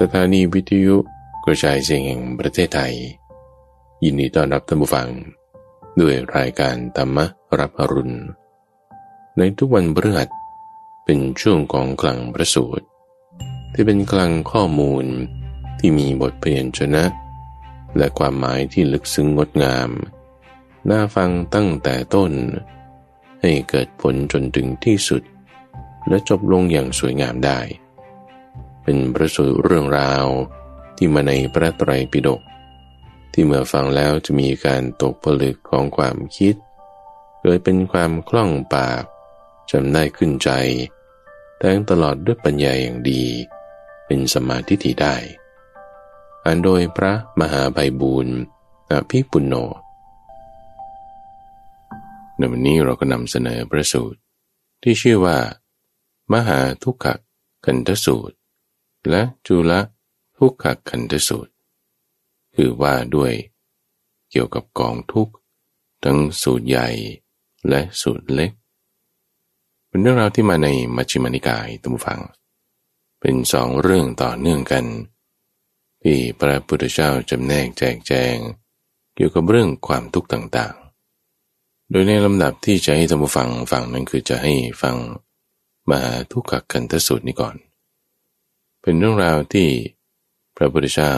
สถานีวิทยุกระจายเสียงแห่งประเทศไทย ยินดีต้อนรับท่านผู้ฟัง ด้วยรายการธรรมรับอรุณ ในทุกวันพฤหัสเป็นช่วงของกลางประสูตรที่เป็นกลางข้อมูลที่มีบทเปลี่ยนชนะ และความหมายที่ลึกซึ้งงดงาม น่าฟังตั้งแต่ต้น ให้เกิดผลจนถึงที่สุด และจบลงอย่างสวยงามได้ เป็นประสูตรเรื่องราวที่มาในพระไตรปิฎกที่เมื่อฟังแล้วจะมีการตกผลึกของความคิด เกิดเป็นความคล่องปากจำได้ขึ้นใจแทงตลอดด้วยปัญญาอย่างดี เป็นสมาธิที่ได้อันโดยพระมหาไพบูรณ์อภิปุณโญในวันนี้เราก็นำเสนอพระสูตรที่ชื่อว่า มหาทุกขกันทสูตร และจุลทุกขกันทสูตร คือว่าด้วยเกี่ยวกับกองทุกข์ทั้งสูตรใหญ่และสูตรเล็ก เป็นเรื่องราวที่มาในมัชฌิมานิกายตุมฟัง เป็นสองเรื่องต่อเนื่องกันที่พระพุทธเจ้าจำแนกแจกแจง เกี่ยวกับเรื่องความทุกข์ต่างๆ โดยในลำดับที่จะให้ท่านผู้ฟังฟังนั้นคือจะให้ฟังมาทุกขกันทสูตรนี้ก่อน เป็นเรื่องราวที่พระพุทธเจ้า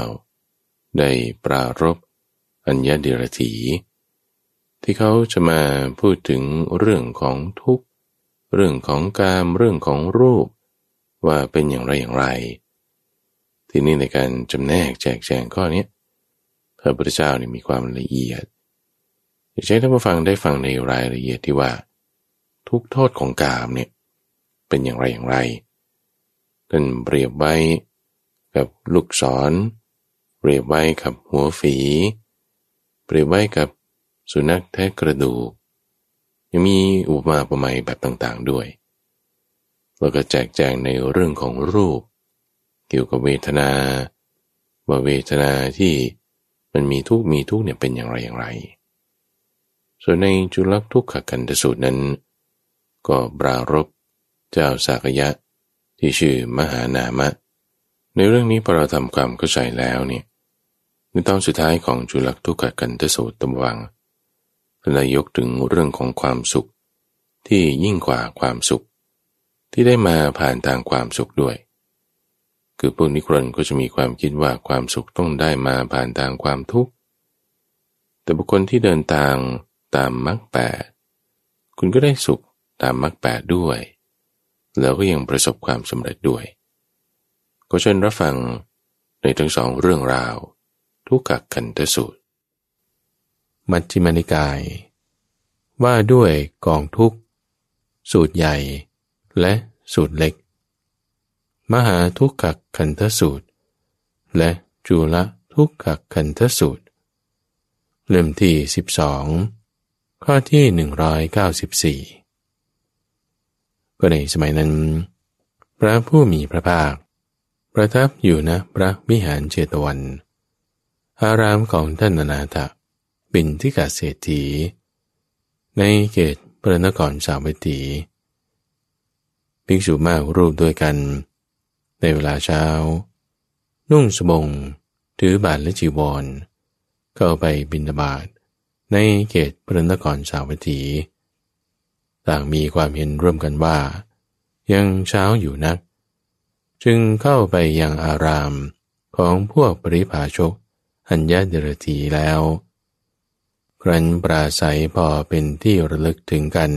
ได้ปรารบอัญญาเดรถีที่เขาจะมาพูดถึงเรื่องของทุกข์ เรื่องของกามเรื่องของรูป ว่าเป็นอย่างไรอย่างไร ทีนี้ในการจำแนกแจกแจงข้อนี้พระพุทธเจ้านี่มีความละเอียดอยากใช้ท่านผู้ฟังได้ฟังในรายละเอียดที่ว่า ทุกโทษของกามเนี่ยเป็นอย่างไรอย่างไร กันเปรียบไว้กับลูกศร เปรียบไว้กับหัวฝี เปรียบไว้กับสุนัขแทะกระดูก ยังมีอุปมาประไมยแบบต่างๆด้วย แล้วก็แจกแจงในเรื่องของรูป เกี่ยวกับเวทนา ว่าเวทนาที่มันมีทุกมีทุกเนี่ยเป็นอย่างไรอย่างไร ส่วนในจุลทุกขกันตสูตรนั้น ก็ปรารบเจ้าสากยะ ที่ชื่อมหานามะ ในเรื่องนี้พอเราทำความเข้าใจแล้วเนี่ยในตอนสุดท้ายของจุลักทุกขกันตสูตรตำวังท่านยกถึงเรื่องของความสุข ที่ยิ่งกว่าความสุข ที่ได้มาผ่านทางความสุขด้วย คือพวกนิครนก็จะมีความคิดว่าความสุขต้องได้มาผ่านทางความทุกข์ แต่บุคคลที่เดินทางตามมรรคแปดคุณก็ได้สุขตามมรรคแปดด้วย แล้วก็ยังประสบความสำเร็จด้วย ก็เชิญรับฟังในทั้งสองเรื่องราว ทุกขกันทสูตร มัชฌิมานิกาย ว่าด้วยกองทุกสูตรใหญ่ และสูตรเล็ก มหาทุกขคันทสูตร และจุลทุกขคันทสูตร เล่มที่สิบองข้อที่หนึ่งร้อยเก็ในสมัยนั้น พระผู้มีพระภาค ประทับอยู่นะพระวิหารเจตวัน อารามของท่านนาถบินทิกาเศรษฐี ในเขตพระนครสาวัตถีภิกษุมากรูปด้วยกัน ในเวลาเช้า นุ่งสบง ถือบาทและจีวร เข้าไปบินบาตในเขตพระนครสาวัตถี ต่างมีความเห็นร่วมกันว่า ยังเช้าอยู่นัก จึงเข้าไปยังอารามของพวกปริภาชกอัญญาเดรธีแล้ว ครั้นปราศัยพอเป็นที่ระลึกถึงกัน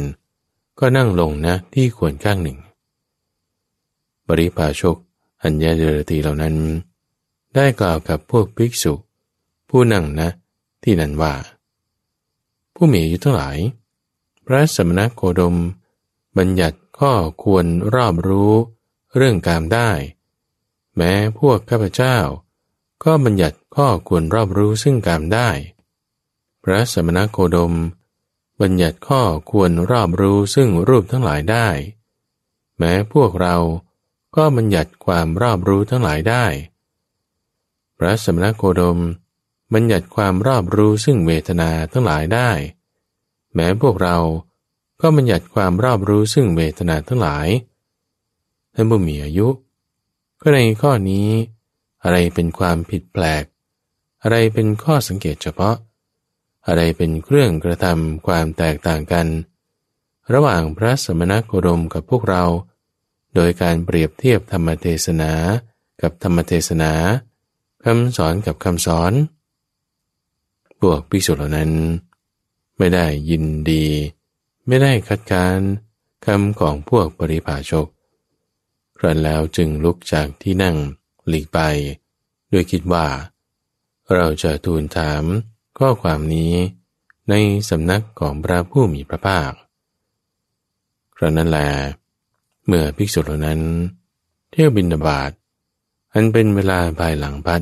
ก็นั่งลงนะที่ควรข้างหนึ่งปริภาชกอัญญาเดรตีเหล่านั้น ได้กล่าวกับพวกภิกษุ ผู้นั่งนะที่นั้นว่า ผู้มีอายุทั้งหลาย พระสมณโคดม บัญญัติข้อควรรอบรู้เรื่องการได้ แม้พวกข้าพเจ้า ก็บัญญัติข้อควรรอบรู้ซึ่งการได้ พระสมณโคดม บัญญัติข้อควรรอบรู้ซึ่งรูปทั้งหลายได้ แม้พวกเราก็บัญญัติความรอบรู้ทั้งหลายได้ พระสมณโคดม บัญญัติความรอบรู้ซึ่งเวทนาทั้งหลายได้ แม้พวกเราก็บัญญัติความรอบรู้ซึ่งเวทนาทั้งหลายท่านผู้มีอายุ ก็ในข้อนี้ อะไรเป็นความผิดแปลก อะไรเป็นข้อสังเกตเฉพาะ อะไรเป็นเครื่องกระทำความแตกต่างกัน ระหว่างพระสมณโคดมกับพวกเรา โดยการเปรียบเทียบธรรมเทศนากับธรรมเทศนาคำสอนกับคำสอนพวกภิกษุเหล่านั้น ไม่ได้ยินดี ไม่ได้คัดค้านคำของพวกปริภาชก ครั้นแล้วจึงลุกจากที่นั่งหลีกไป ด้วยคิดว่า เราจะทูลถามข้อความนี้ในสำนักของพระผู้มีพระภาคครั้นนั้นแล เมื่อภิกษุเหล่านั้น เที่ยวบินบาตอันเป็นเวลาภายหลังพัด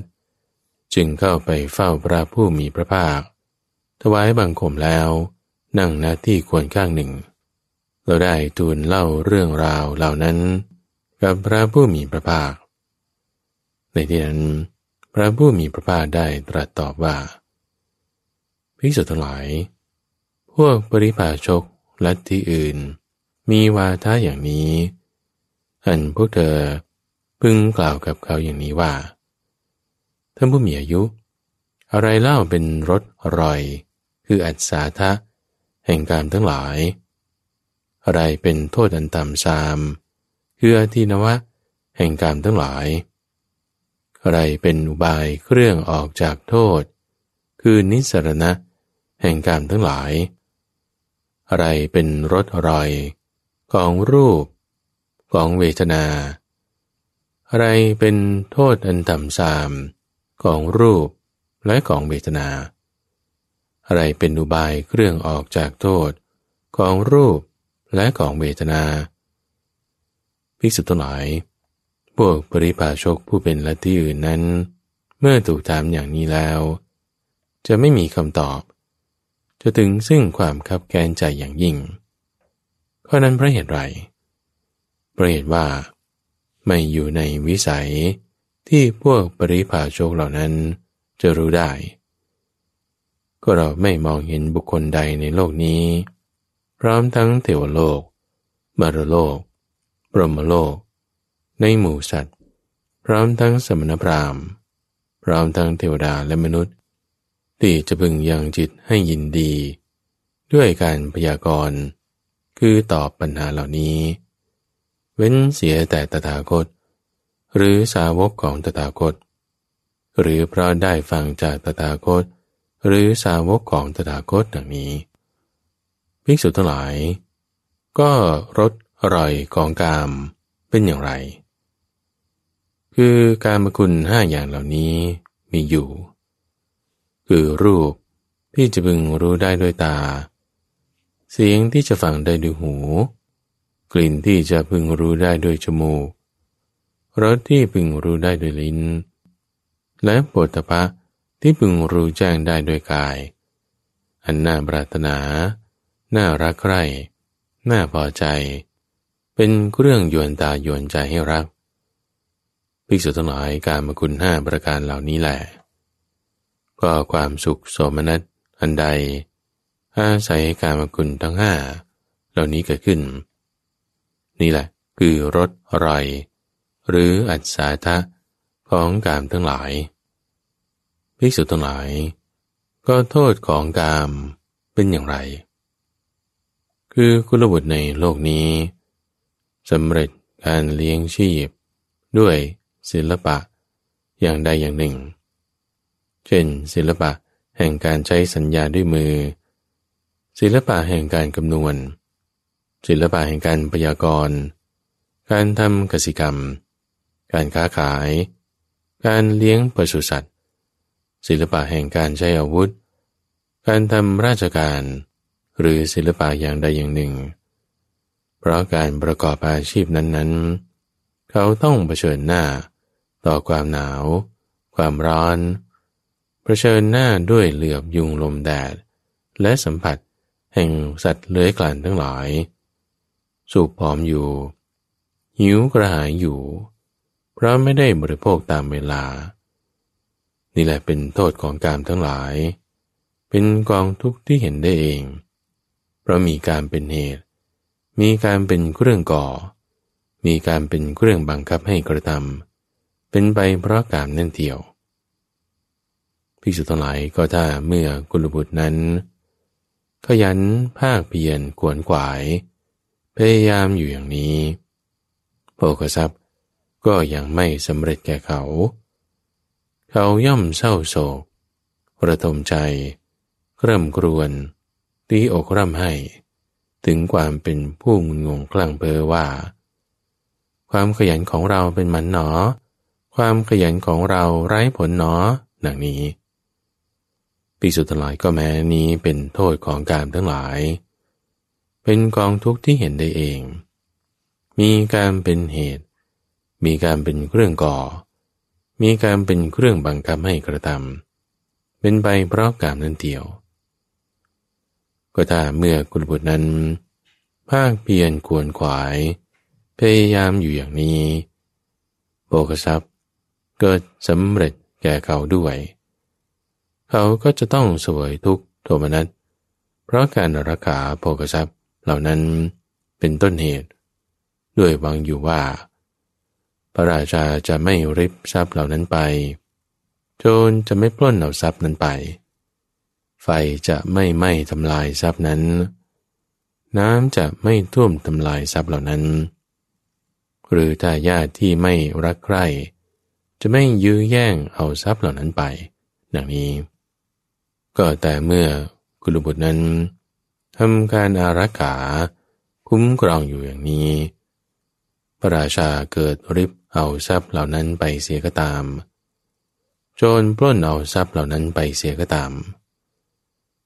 จึงเข้าไปเฝ้าพระผู้มีพระภาค วายบังคมแล้ว นั่งหน้าที่ควรข้างหนึ่ง เราได้ทูลเล่าเรื่องราวเหล่านั้น กับพระผู้มีพระภาค ในที่นั้น พระผู้มีพระภาคได้ตรัสตอบว่าภิกษุทั้งหลาย พวกปริพาชกลัทธิอื่น มีวาทะอย่างนี้ อันพวกเธอพึงกล่าวกับเขาอย่างนี้ว่าท่านผู้มีอายุ อะไรเล่าเป็นรสอร่อย คืออัศาทะแห่งการทั้งหลาย อะไรเป็นโทษอันต่ำซามคืออธินวะ แห่งการทั้งหลาย อะไรเป็นอุบายเครื่องออกจากโทษ คือนิสรณะ แห่งการทั้งหลาย อะไรเป็นรสอร่อยของรูป ของเวทนา อะไรเป็นโทษอันต่ำสามของรูปและของเวทนา อะไรเป็นอุบายเครื่องออกจากโทษ ของรูปและของเวทนาภิกษุทั้งหลาย พวกปริพาชกผู้เป็นลัทธิอื่นนั้น เมื่อถูกถามอย่างนี้แล้ว จะไม่มีคำตอบ จะถึงซึ่งความคับแค้นใจอย่างยิ่งเพราะนั้นเพราะเหตุไรเพราะเหตุว่า ไม่อยู่ในวิสัยที่พวกปริพาชกเหล่านั้นจะรู้ได้ ก็เราไม่มองเห็นบุคคลใดในโลกนี้ พร้อมทั้งเทวโลก มารโลกรหมโลก ในหมู่สัตว์ พร้อมทั้งสมณพราหมณ์ พร้อมทั้งเทวดาและมนุษย์ ที่จะพึงยังจิตให้ยินดี ด้วยการพยากรณ์ คือตอบปัญหาเหล่านี้ เว้นเสียแต่ตถาคต หรือสาวกของตถาคต หรือเพราะได้ฟังจากตถาคต หรือสาวกของตถาคตดังนี้ ภิกษุทั้งหลาย ก็รดอร่อยของกามเป็นอย่างไร คือการมคุณห้าอย่างเหล่านี้มีอยู่ คือรูปที่จะพึงรู้ได้ด้วยตา เสียงที่จะฟังได้ด้วยหู กลิ่นที่จะพึงรู้ได้ด้วยจมูกรสที่พึงรู้ได้ด้วยลิ้น และปฐพะ ที่พึงรู้แจ้งได้ด้วยกาย อันน่าปรารถนา น่ารักใคร่ น่าพอใจ เป็นเรื่องยวนตายวนใจให้รักภิกษุทั้งหลายการมคุณห้าประการเหล่านี้แหละ ก็ความสุขโสมนัสอันใด อาศัยการมคุณทั้งห้าเหล่านี้เกิดขึ้น นี่แหละคือรสอร่อย หรืออัศาทะของกามทั้งหลาย ภิกษุทั้งหลาย ก็โทษของกามเป็นอย่างไร คือคุณบุตรในโลกนี้สำเร็จการเลี้ยงชีพ ด้วยศิลปะอย่างใดอย่างหนึ่ง เช่น ศิลปะแห่งการใช้สัญญาด้วยมือ ศิลปะแห่งการคำนวณ ศิลปะแห่งการพยากรณ์การทำกสิกรรม การค้าขาย การเลี้ยงปศุสัตว์ ศิลปะแห่งการใช้อาวุธ การทำราชการ หรือศิลปะอย่างใดอย่างหนึ่ง เพราะการประกอบอาชีพนั้นๆ เขาต้องเผชิญหน้า ต่อความหนาว ความร้อน เผชิญหน้าด้วยเหลือบยุงลมแดด และสัมผัสแห่งสัตว์เลื้อยคลานทั้งหลาย สูบผอมอยู่ หิวกระหายอยู่ เพราะไม่ได้บริโภคตามเวลา นี่แหละเป็นโทษของการทั้งหลาย เป็นกองทุกข์ที่เห็นได้เอง เพราะมีการเป็นเหตุ มีการเป็นเครื่องก่อ มีการเป็นเครื่องบังคับให้กระทำเป็นไปเพราะกามนั่นเดียวภิกษุทั้งหลายก็ถ้าเมื่อกุลบุตรนั้น ขยันภาคเพียรขวนขวาย พยายามอยู่อย่างนี้โภกทรัพย์ก็ยังไม่สำเร็จแก่เขา เขาย่อมเศร้าโศก ระทมใจเริ่มกรวนตีอกร่ำให้ ถึงความเป็นผู้งงงคลั่งเพอว่า ความขยันของเราเป็นมันหนอ ความขยันของเราไร้ผลหนอดังนี้ปีสุดท้ายก็แม้นี้เป็นโทษของการทั้งหลาย เป็นกองทุกข์ที่เห็นได้เอง มีการเป็นเหตุ มีการเป็นเครื่องก่อ มีการเป็นเครื่องบังคับให้กระทำเป็นไปเพราะกามนั้นเดียว ก็ถ้าเมื่อกุลบุตรนั้น ภาคเพียรควรขวาย พยายามอยู่อย่างนี้โภกทรัพย์เกิดสำเร็จแก่เขาด้วย เขาก็จะต้องสวยทุกโทมนัสเพราะการรักษาโภกทรัพย์เหล่านั้นเป็นต้นเหตุ ด้วยวังอยู่ว่า พระราชาจะไม่ริบทรัพย์เหล่านั้นไป โจรจะไม่ปล้นเอาทรัพย์นั้นไป ไฟจะไม่ไหม้ทำลายทรัพย์นั้น น้ำจะไม่ท่วมทำลายทรัพย์เหล่านั้น หรือถ้าญาติที่ไม่รักใคร่จะไม่ยื้อแย่งเอาทรัพย์เหล่านั้นไป ดังนี้ ก็แต่เมื่อกุลบุตรนั้นทำการอารักขา คุ้มครองอยู่อย่างนี้ พระราชาเกิดริบ เอาทรัพย์เหล่านั้นไปเสียก็ตาม โจรปล้นเอาทรัพย์เหล่านั้นไปเสียก็ตาม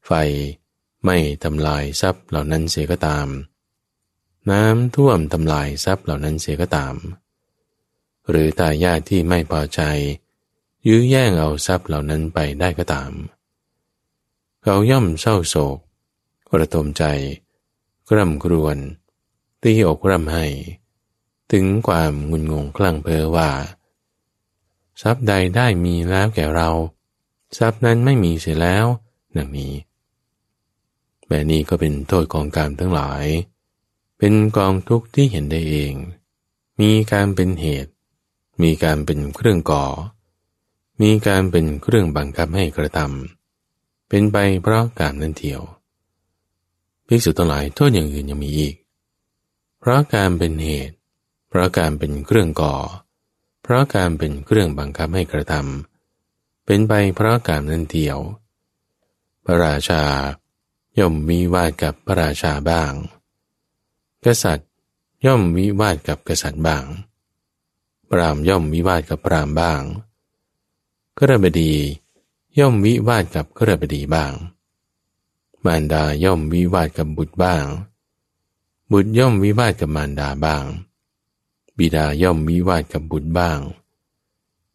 ไฟไม่ทำลายทรัพย์เหล่านั้นเสียก็ตาม น้ำท่วมทำลายทรัพย์เหล่านั้นเสียก็ตาม หรือตาญาตที่ไม่พอใจ ยื้อแย่งเอาทรัพย์เหล่านั้นไปได้ก็ตาม เขาย่อมเศร้าโศกกระทมใจกร่ำกรวนตีอกร่ำให้ ถึงความงุนงงคลั่งเพ้อว่า ทรัพย์ใดได้มีแล้วแก่เรา ทรัพย์นั้นไม่มีเสียแล้วดังนี้แบบนี้ก็เป็นโทษของการทั้งหลาย เป็นกองทุกข์ที่เห็นได้เอง มีการเป็นเหตุ มีการเป็นเครื่องก่อ มีการเป็นเครื่องบังคับให้กระทำเป็นไปเพราะกามนั่นเทียวภิกษุทั้งหลายโทษอย่างอื่นยังมีอีก เพราะการเป็นเหตุ เพราะการเป็นเครื่องก่อ เพราะการเป็นเครื่องบังคับให้กระทำเป็นไปเพราะการนั่นเทียว พระราชาย่อมมีวาดกับพระราชาบ้าง กษัตริย์ย่อมวิวาทกับกษัตริย์บ้าง ปรามย่อมวิวาทกับปรามบ้างกระบดีย่อมวิวาทกับกระบดีบ้าง มารดาย่อมวิวาทกับบุตรบ้าง บุตรย่อมวิวาทกับมารดาบ้าง บิดาย่อมวิวาทกับบุตรบ้าง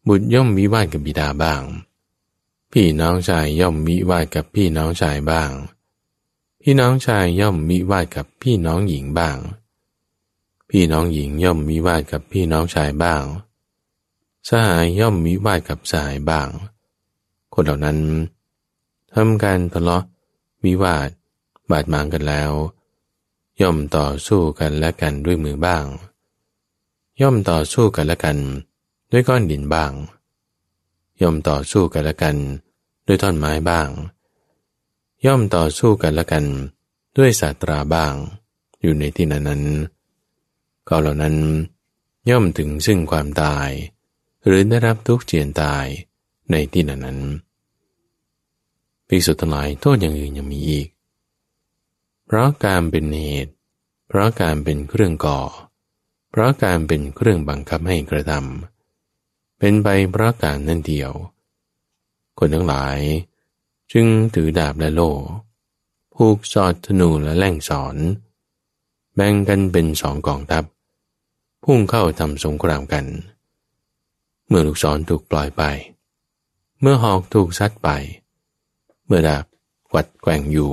บุตรย่อมวิวาทกับบิดาบ้าง พี่น้องชายย่อมวิวาทกับพี่น้องชายบ้าง พี่น้องชายย่อมวิวาทกับพี่น้องหญิงบ้าง พี่น้องหญิงย่อมวิวาทกับพี่น้องชายบ้างสหายย่อมวิวาทกับสหายบ้าง คนเหล่านั้นทำการทะเลาะวิวาทบาดหมางกันแล้ว ย่อมต่อสู้กันและกันด้วยมือบ้าง ย่อมต่อสู้กันละกัน ด้วยก้อนดินบ้าง ย่อมต่อสู้กันละกัน ด้วยท่อนไม้บ้าง ย่อมต่อสู้กันละกัน ด้วยสาตราบ้าง อยู่ในที่นั้นนั้นก็เหล่านั้น ย่อมถึงซึ่งความตาย หรือได้รับทุกข์เจียนตายในที่นั้นนั้นภิกษุทั้งหลายโทษอย่างอื่นยังมีอีก เพราะการเป็นเหตุ เพราะการเป็นเครื่องก่อเพราะการเป็นเครื่องบังคับให้กระทำเป็นไปเพราะการนั่นเดียว คนทั้งหลาย จึงถือดาบและโล่ผูกสอดธนูและแล่งสอน แบ่งกันเป็นสองกองทัพ พุ่งเข้าทำสงครามกัน เมื่อลูกศรถูกปล่อยไป เมื่อหอกถูกซัดไป เมื่อดาบวัดแกว่งอยู่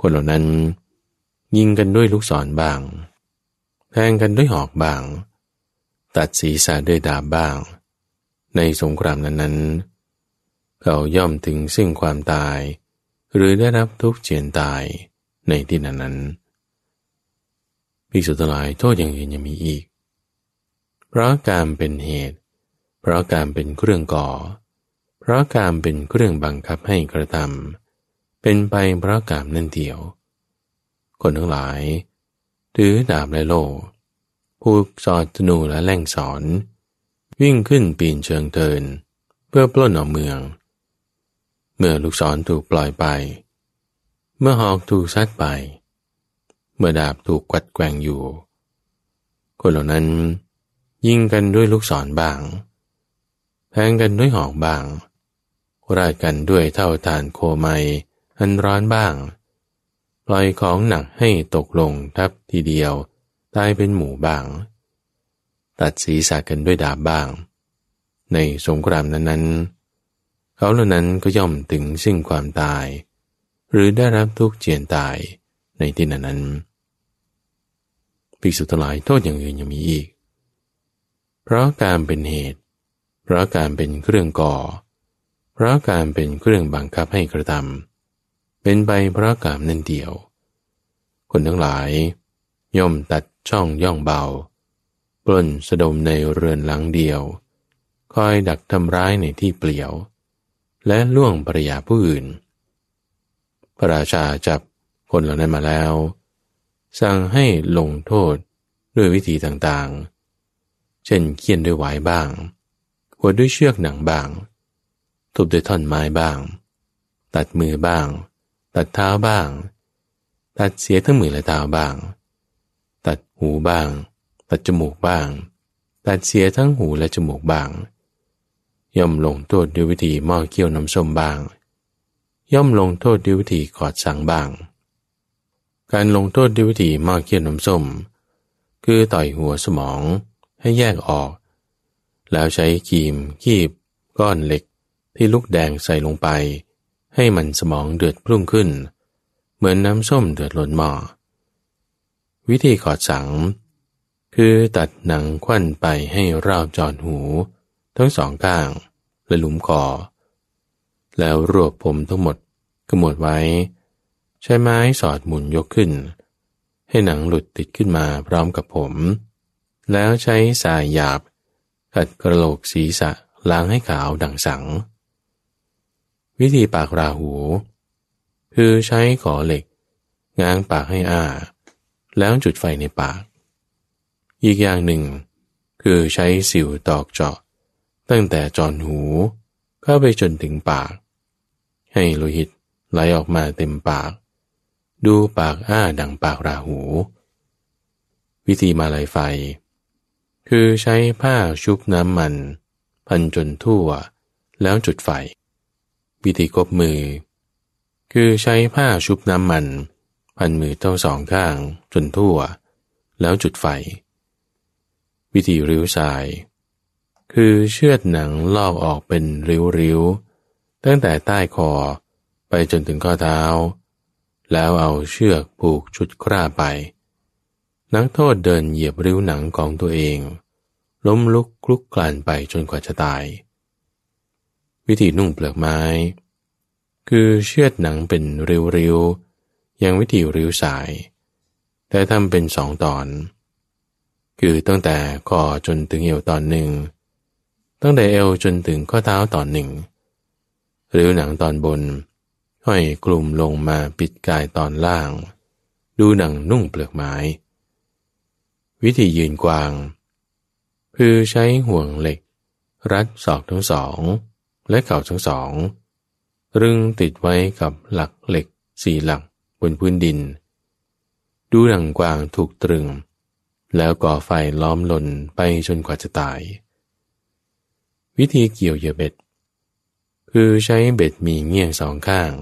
คนเหล่านั้นยิงกันด้วยลูกศรบ้าง แทงกันด้วยหอกบ้าง ตัดศีรษะด้วยดาบบ้าง ในสงครามนั้นๆ เขาย่อมถึงซึ่งความตาย หรือได้รับทุกข์เจียนตายในที่นั้นนั้นภิกษุทั้งหลายโทษอย่างอื่นยังมีอีก เพราะการเป็นเหตุ เพราะการเป็นเครื่องก่อ เพราะการเป็นเครื่องบังคับให้กระทำเป็นไปเพราะการนั่นเดียว คนทั้งหลาย ถือดาบและโล่ผูกสอดธนูและแล่งสอน วิ่งขึ้นปีนเชิงเทิน เพื่อปล้นเอาเมือง เมื่อลูกศรถูกปล่อยไป เมื่อหอกถูกซัดไป เมื่อดาบถูกกัดแกงอยู่ คนเหล่านั้น ยิงกันด้วยลูกศรบ้างแทงกันด้วยหอกบ้างราดกันด้วยเท่าทานโคไมอันร้อนบ้าง ล่อยของหนักให้ตกลงทับทีเดียวตายเป็นหมู่บ้าง ตัดศีรษะกันด้วยดาบบ้าง ในสงครามนั้นๆ เขาเหล่านั้นก็ย่อมถึงซึ่งความตาย หรือได้รับทุกข์เจียนตายในที่นั้นนั้นภิกษุทั้งหลายโทษอย่างอื่นยังมีอีก เพราะการเป็นเหตุ เพราะการเป็นเครื่องก่อ เพราะการเป็นเครื่องบังคับให้กระทำ เป็นไปเพราะกามนั่นเดียว คนทั้งหลาย ย่อมตัดช่องย่องเบา ปล้นสะดมในเรือนหลังเดียว คอยดักทำร้ายในที่เปลี่ยว และล่วงปริยาผู้อื่น พระราชาจับคนเหล่านั้นมาแล้ว สั่งให้ลงโทษด้วยวิธีต่างๆ เช่นเคี่ยนด้วยหวายบ้างหัวด้วยเชือกหนังบ้าง ทุบด้วยท่อนไม้บ้าง ตัดมือบ้าง ตัดเท้าบ้าง ตัดเสียทั้งมือและเท้าบ้าง ตัดหูบ้าง ตัดจมูกบ้าง ตัดเสียทั้งหูและจมูกบ้าง ย่อมลงโทษด้วยวิธีหม้อเคี่ยวน้ำส้มบ้าง ย่อมลงโทษด้วยวิธีกอดสังบ้าง การลงโทษด้วยวิธีหม้อเคี่ยวน้ำส้ม คือต่อยหัวสมองให้แยกออก แล้วใช้คีมคีบ ก้อนเหล็กที่ลูกแดงใส่ลงไป ให้มันสมองเดือดพุ่งขึ้น เหมือนน้ำส้มเดือดล้นหม้อวิธีขอดสัง คือตัดหนังควันไปให้ราวจอดหู ทั้งสองข้างและหลุมคอแล้วรวบผมทั้งหมดกมวดไว้ ใช้ไม้สอดหมุนยกขึ้น ให้หนังหลุดติดขึ้นมาพร้อมกับผม แล้วใช้สายหยาบ ขัดกระโหลกศีรษะล้างให้ขาวดังสัง วิธีปากราหู คือใช้ขอเหล็ก ง้างปากให้อ้า แล้วจุดไฟในปาก อีกอย่างหนึ่ง คือใช้สิวตอกเจาะ ตั้งแต่จอนหูเข้าไปจนถึงปาก ให้โลหิตไหลออกมาเต็มปาก ดูปากอ้าดังปากราหู วิธีมาลายไฟ คือใช้ผ้าชุบน้ำมัน พันจนทั่วแล้วจุดไฟ วิธีกบมือ คือใช้ผ้าชุบน้ำมัน พันมือทั้งสองข้างจนทั่ว แล้วจุดไฟ วิธีริ้วสาย คือเชือดหนังลอกออกเป็นริ้วๆ ตั้งแต่ใต้คอไปจนถึงข้อเท้า แล้วเอาเชือกผูกชุดคร่าไป นักโทษเดินเหยียบริ้วหนังของตัวเอง ล้มลุกคลุกคลานไปจนกว่าจะตาย วิธีนุ่งเปลือกไม้ คือเชือดหนังเป็นริ้วๆยังวิธีริ้วสาย แต่ทำเป็นสองตอน คือตั้งแต่คอจนถึงเอวตอนหนึ่ง ตั้งแต่เอวจนถึงข้อเท้าตอนหนึ่ง หริ้วหนังตอนบน ห้อยกลุ่มลงมาปิดกายตอนล่าง ดูหนังนุ่งเปลือกไม้ วิธียืนกวาง คือใช้ห่วงเหล็ก รัดศอกทั้งสอง และเข่าทั้งสอง รึงติดไว้กับหลักเหล็กสี่หลักบนพื้นดิน ดูหนังกวางถูกตรึง แล้วก่อไฟล้อมลนไปจนกว่าจะตาย วิธีเกี่ยวเหยื่อเบ็ด คือใช้เบ็ดมีเงี้ยงสองข้าง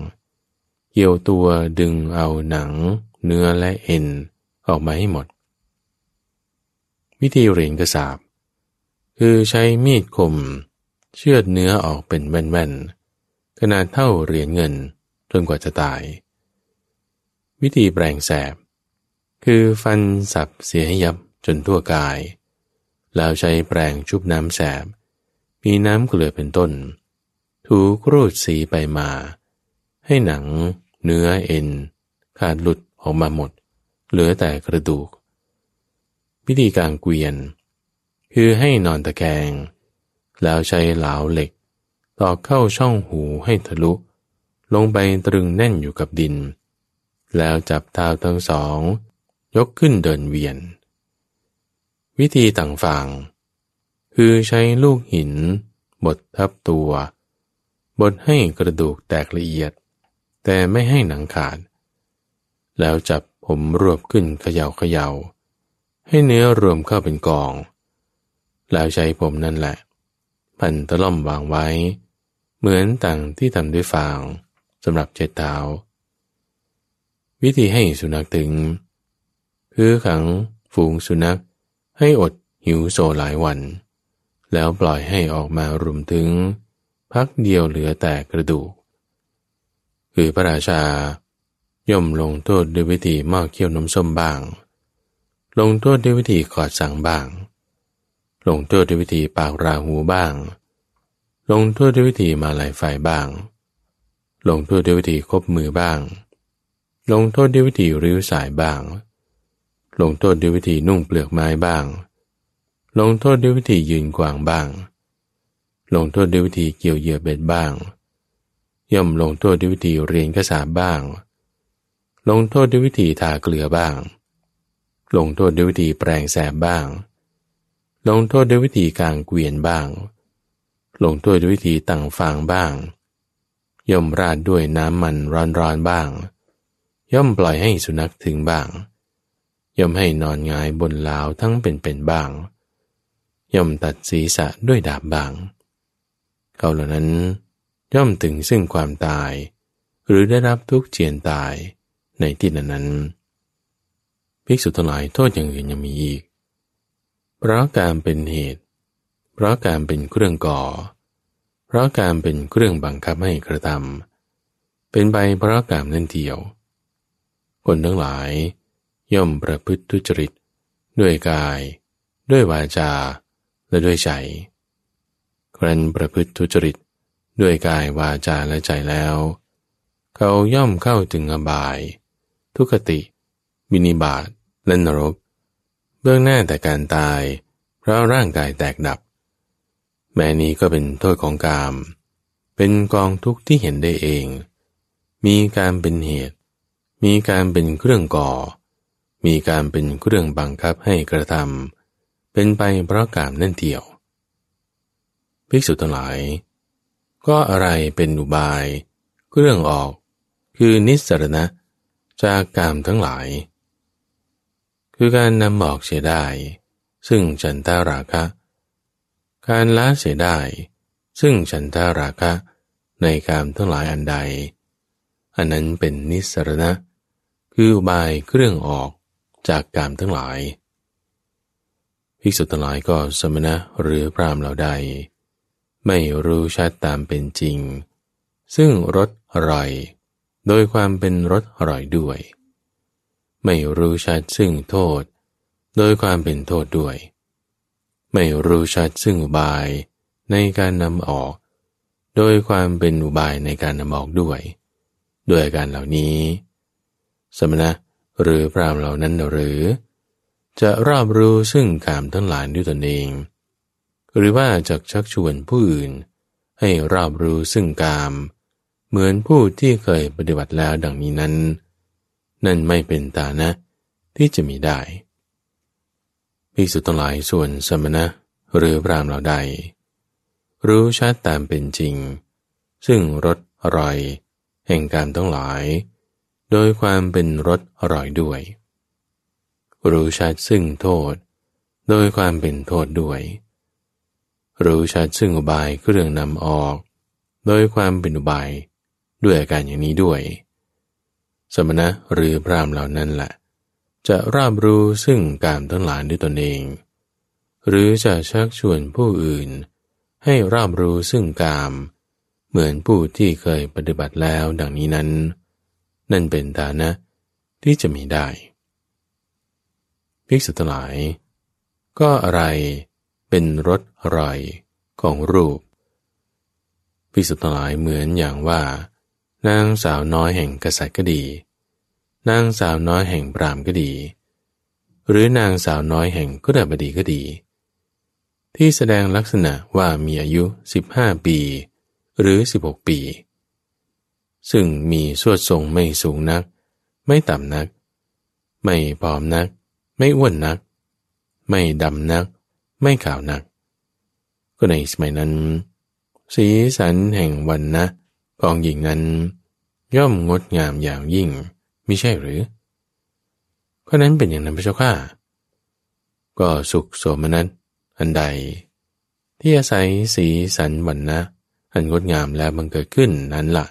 เกี่ยวตัวดึงเอาหนัง เนื้อและเอ็นออกมาให้หมด วิธีเหรียนกระสาบ คือใช้มีดคม เชือดเนื้อออกเป็นแว่นๆขนาดเท่าเหรียญเงินจนกว่าจะตาย วิธีแปลงแสบ คือฟันสับเสียให้ยับจนทั่วกาย แล้วใช้แปรงชุบน้ำแสบ มีน้ำเกลือเป็นต้น ถูกรูดสีไปมา ให้หนัง เนื้อเอ็น ขาดหลุดออกมาหมด เหลือแต่กระดูก วิธีการเกวียน คือให้นอนตะแคง แล้วใช้เหลาเหล็กตอกเข้าช่องหูให้ทะลุ ลงไปตรึงแน่นอยู่กับดิน แล้วจับเท้าทั้งสอง ยกขึ้นเดินเวียน วิธีต่างฝั่งคือใช้ลูกหิน บดทับตัว บดให้กระดูกแตกละเอียด แต่ไม่ให้หนังขาด แล้วจับผมรวบขึ้นเขย่าเขย่าให้เนื้อรวมเข้าเป็นกอง แล้วใช้ผมนั่นแหละ พันตะล่อมวางไว้ เหมือนต่างที่ทำด้วยฟางสำหรับเจ็ดเท้า วิธีให้สุนัขถึง คือขังฝูงสุนัขให้อดหิวโซหลายวัน แล้วปล่อยให้ออกมารุมถึง พักเดียวเหลือแต่กระดูก คือพระราชา ย่อมลงโทษด้วยวิธีมอกเคี่ยวนมส้มบ้าง ลงโทษด้วยวิธีกอดสังบ้าง ลงโทษด้วยวิธีปากราหูบ้าง ลงโทษด้วยวิธีมาลายไฟบ้าง ลงโทษด้วยวิธีคบมือบ้าง ลงโทษด้วยวิธีริ้วสายบ้าง ลงโทษด้วยวิธีนุ่งเปลือกไม้บ้าง ลงโทษด้วยวิธียืนกวางบ้าง ลงโทษด้วยวิธีเกี่ยวเหยื่อเบ็ดบ้าง ย่อมลงโทษด้วยวิธีเรียนกษาบ้าง ลงโทษด้วยวิธีทาเกลือบ้าง ลงโทษด้วยวิธีแปลงแสบบ้าง ลงโทษด้วยวิธีกางเกวียนบ้าง ลงโทษด้วยวิธีตั้งฟางบ้าง ย่อมราดด้วยน้ำมันร้อนๆบ้าง ย่อมปล่อยให้สุนัขถึงบ้าง ย่อมให้นอนงายบนลาวทั้งเป็นๆบ้าง ย่อมตัดศีรษะด้วยดาบบ้าง เขาเหล่านั้น ย่อมถึงซึ่งความตาย หรือได้รับทุกเจียนตายในที่นั้นนั้นภิกษุทั้งหลายโทษอย่างอื่นยังมีอีก เพราะการเป็นเหตุ เพราะการเป็นเครื่องก่อ เพราะการเป็นเครื่องบังคับให้กระทำเป็นไปเพราะการนั่นเดียว คนทั้งหลาย ย่อมประพฤติทุจริต ด้วยกาย ด้วยวาจา และด้วยใจครั้นประพฤติทุจริต ด้วยกายวาจาและใจแล้ว เขาย่อมเข้าถึงอบาย ทุกติมินิบาตและนรก เบื้องหน้าแต่การตาย เพราะร่างกายแตกดับ แม้นี้ก็เป็นโทษของกาม เป็นกองทุกข์ที่เห็นได้เอง มีการเป็นเหตุ มีการเป็นเครื่องก่อ มีการเป็นเครื่องบังคับให้กระทำเป็นไปเพราะกามนั่นเดียว ภิกษุทั้งหลาย ก็อะไรเป็นอุบาย เครื่องออก คือนิสรณะจากกามทั้งหลาย คือการนำออกเสียได้ ซึ่งฉันทาราคะ การละเสียได้ ซึ่งฉันทาราคะ ในกามทั้งหลายอันใด อันนั้นเป็นนิสรณะ คืออุบายเครื่องออกจากกามทั้งหลาย ภิกษุทั้งหลายก็สมณะหรือพรามเหล่าใด ไม่รู้ชัดตามเป็นจริง ซึ่งรสอร่อย โดยความเป็นรสอร่อยด้วย ไม่รู้ชัดซึ่งโทษ โดยความเป็นโทษด้วย ไม่รู้ชัดซึ่งอุบายในการนำออก โดยความเป็นอุบายในการนำออกด้วย ด้วยการเหล่านี้ สมณะหรือพรามเหล่านั้นหรือ จะรอบรู้ซึ่งกามทั้งหลายด้วยตนเอง หรือว่าจะชักชวนผู้อื่น ให้รอบรู้ซึ่งกาม เหมือนผู้ที่เคยปฏิบัติแล้วดังนี้นั้น นั่นไม่เป็นตานะที่จะมีได้ภิกษุทั้งหลายส่วนสมณะหรือพรามเหล่าใด รู้ชัดตามเป็นจริง ซึ่งรสอร่อย แห่งการทั้งหลาย โดยความเป็นรสอร่อยด้วย รู้ชัดซึ่งโทษ โดยความเป็นโทษด้วย รู้ชัดซึ่งอุบายเครื่องนำออก โดยความเป็นอุบายด้วยอาการอย่างนี้ด้วย สมณะหรือพรามเหล่านั้นแหละ จะราบรู้ซึ่งการทั้งหลายด้วยตนเอง หรือจะชักชวนผู้อื่น ให้ราบรู้ซึ่งกาม เหมือนผู้ที่เคยปฏิบัติแล้วดังนี้นั้น นั่นเป็นฐานะที่จะมีได้ ภิกษุทั้งหลาย ก็อะไรเป็นรสอร่อยของรูปภิกษุทั้งหลายเหมือนอย่างว่า นางสาวน้อยแห่งกษัตริย์ก็ดี นางสาวน้อยแห่งปรามก็ดี หรือนางสาวน้อยแห่งกุฎบดีก็ดี ที่แสดงลักษณะว่ามีอายุ 15 ปี หรือ 16 ปี ซึ่งมีสวดทรงไม่สูงนัก ไม่ต่ำนัก ไม่ผอมนัก ไม่อ้วนนัก ไม่ดำนัก ไม่ขาวนัก ก็ในสมัยนั้น สีสันแห่งวันนะ กองหญิงนั้น ย่อมงดงามอย่างยิ่งมิใช่หรือข้อนั้นเป็นอย่างนั้นพระเจ้าข้าก็สุขโสมนัสอันใด ที่อาศัยสีสันวันนะ อันงดงามและบังเกิดขึ้นนั้นละ่ะ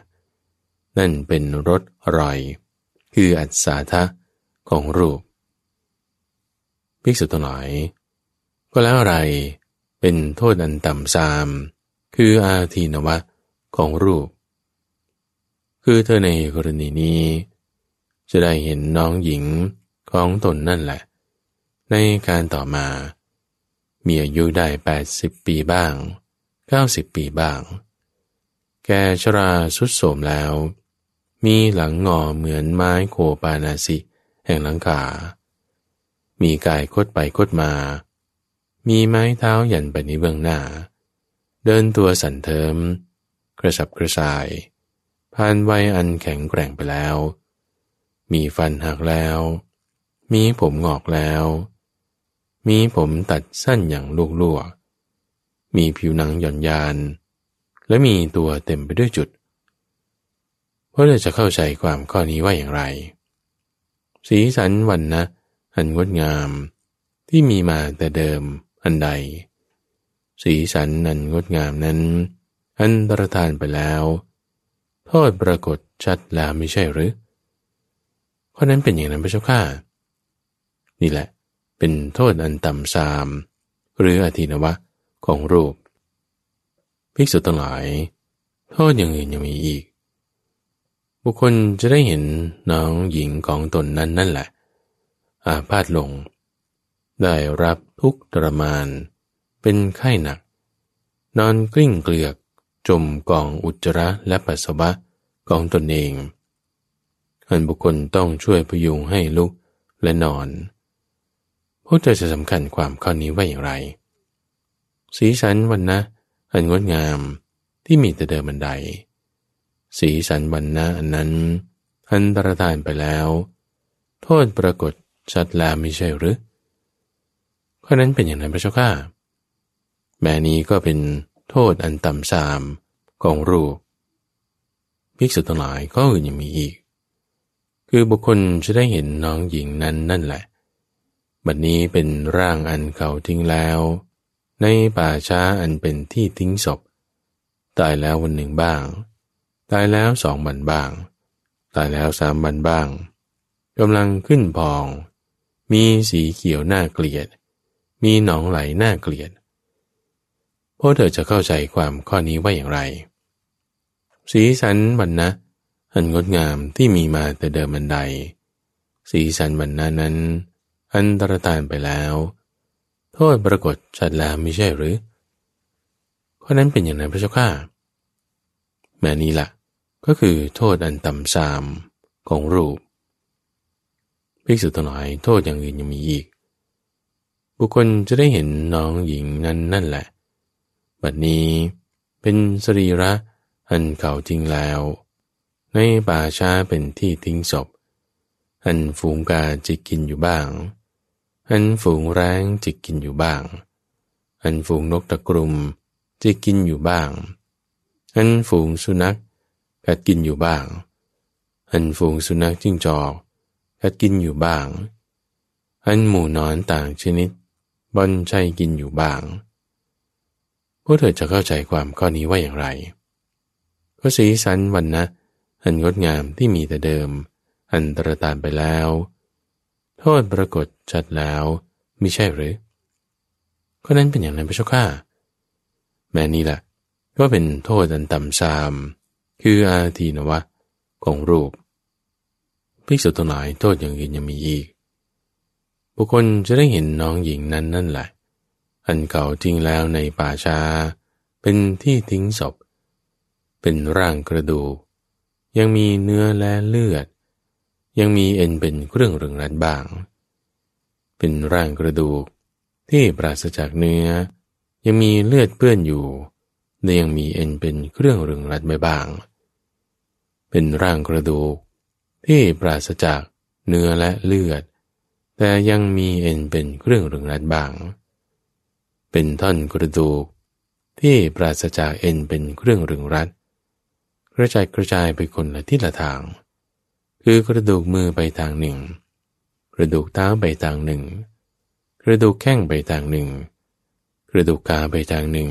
นั่นเป็นรสอร่อย คืออัศาทะของรูปภิกษุทั้งหลาย ก็แล้วอะไรเป็นโทษอันต่ำซาม คืออาทีนวะของรูป คือเธอในกรณีนี้ จะได้เห็นน้องหญิงของตนนั่นแหละ ในการต่อมา มีอายุได้ 80 ปีบ้าง 90 ปีบ้าง แกชราสุดโสมแล้ว มีหลังงอเหมือนไม้โคปานาสิ แห่งหลังคามีกายคดไปคดมา มีไม้เท้าหยันไปในเบื้องหน้า เดินตัวสั่นเทิม กระสับกระส่าย ผ่านวัยอันแข็งแกร่งไปแล้ว มีฟันหักแล้ว มีผมงอกแล้ว มีผมตัดสั้นอย่างลูกลวกมีผิวหนังหย่อนยาน และมีตัวเต็มไปด้วยจุดเพราะเราจะเข้าใจความข้อนี้ว่าอย่างไร สีสันวันนะ อันงดงามที่มีมาแต่เดิมอันใด สีสันนันงดงามนั้น อันตรธานไปแล้ว โทษปรากฏชัดแล้วไม่ใช่หรือเพราะนั้นเป็นอย่างนั้นพระเจ้าข้านี่แหละ เป็นโทษอันต่ำซาม หรืออธินวะของรูป ภิกษุทั้งหลาย โทษอย่างอื่นยังมีอีก บุคคลจะได้เห็นน้องหญิงของตนนั้นนั่นแหละ อาพาธลง ได้รับทุกทรมาน เป็นไข้หนัก นอนกลิ้งเกลือก จมกองอุจจาระและปัสสาวะกองตนเองอันบุคคลต้องช่วยพยุงให้ลุกและนอนพวกเธอจะสำคัญความข้อนี้ว่าอย่างไร สีสันวันนะอันงดงามที่มีแต่เดิมบันได สีสันวันนะอันนั้นอันตรธานไปแล้ว โทษปรากฏชัดแล้วไม่ใช่หรือข้อนั้นเป็นอย่างไรพระเจ้าข้าแม่นี้ก็เป็น โทษอันต่ำสามของรูปภิกษุทั้งหลายก็อื่นยังมีอีก คือบุคคลจะได้เห็นน้องหญิงนั้นนั่นแหละ บัดนี้เป็นร่างอันเขาทิ้งแล้ว ในป่าช้าอันเป็นที่ทิ้งศพ ตายแล้ววันหนึ่งบ้าง ตายแล้วสองวันบ้าง ตายแล้วสามวันบ้างกำลังขึ้นพอง มีสีเขียวน้าเกลียด มีหนองไหลหน้าเกลียด พวกเธอจะเข้าใจความข้อนี้ว่าอย่างไร สีสันวันนะอันงดงามที่มีมาแต่เดิมบันไดสีสันวันนะนั้น อันตรธานไปแล้ว โทษปรากฏชัดแล้วไม่ใช่หรือข้อนั้นเป็นอย่างไรพระเจ้าข้าแม่นี้ละ่ะ ก็คือโทษอันต่ำซามของรูปภิกษุทั้งหลายโทษอย่างอื่นยังมีอีก บุคคลจะได้เห็นน้องหญิงนั้นนั่นแหละ บัดนี้เป็นสรีระอันเขาทิ้งแล้ว ในป่าช้าเป็นที่ทิ้งศพ อันฝูงกาจิกกินอยู่บ้าง อันฝูงแร้งจิกกินอยู่บ้าง อันฝูงนกตะกรุมจิกกินอยู่บ้าง อันฝูงสุนัขกัดกินอยู่บ้าง อันฝูงสุนัขจิ้งจอกกัดกินอยู่บ้าง อันหมูนอนต่างชนิดบอนชัยกินอยู่บ้าง พวกเธอจะเข้าใจความข้อนี้ว่าอย่างไร ก็สีสันวันนะอันงดงามที่มีแต่เดิม อันตรธานไปแล้ว โทษปรากฏชัดแล้วมิใช่หรือก็นั้นเป็นอย่างนั้นพระเจ้าข้าแม้นี้แหละก็เป็นโทษอันต่ำซาม คืออาทีนวะของรูปภิกษุทั้งหลายโทษอย่างอื่นยังมีอีก บุคคลจะได้เห็นน้องหญิงนั้นนั่นแหละ อันเก่าทิ้งแล้วในป่าช้า เป็นที่ทิ้งศพ เป็นร่างกระดูก ยังมีเนื้อและเลือด ยังมีเอ็นเป็นเครื่องรึงรัดบาง เป็นร่างกระดูกที่ปราศจากเนื้อ ยังมีเลือดเปื้อนอยู่และยังมีเอ็นเป็นเครื่องรึงรัดไม่บ้าง เป็นร่างกระดูก ที่ปราศจากเนื้อและเลือด แต่ยังมีเอ็นเป็นเครื่องรึงรัดบ้าง เป็นท่อนกระดูก ที่ปราศจากเอ็นเป็นเครื่องรึงรัดกระจายกระจายไปคนละทิศละทาง คือกระดูกมือไปทางหนึ่ง กระดูกเท้าไปทางหนึ่ง กระดูกแข้งไปทางหนึ่ง กระดูกขาไปทางหนึ่ง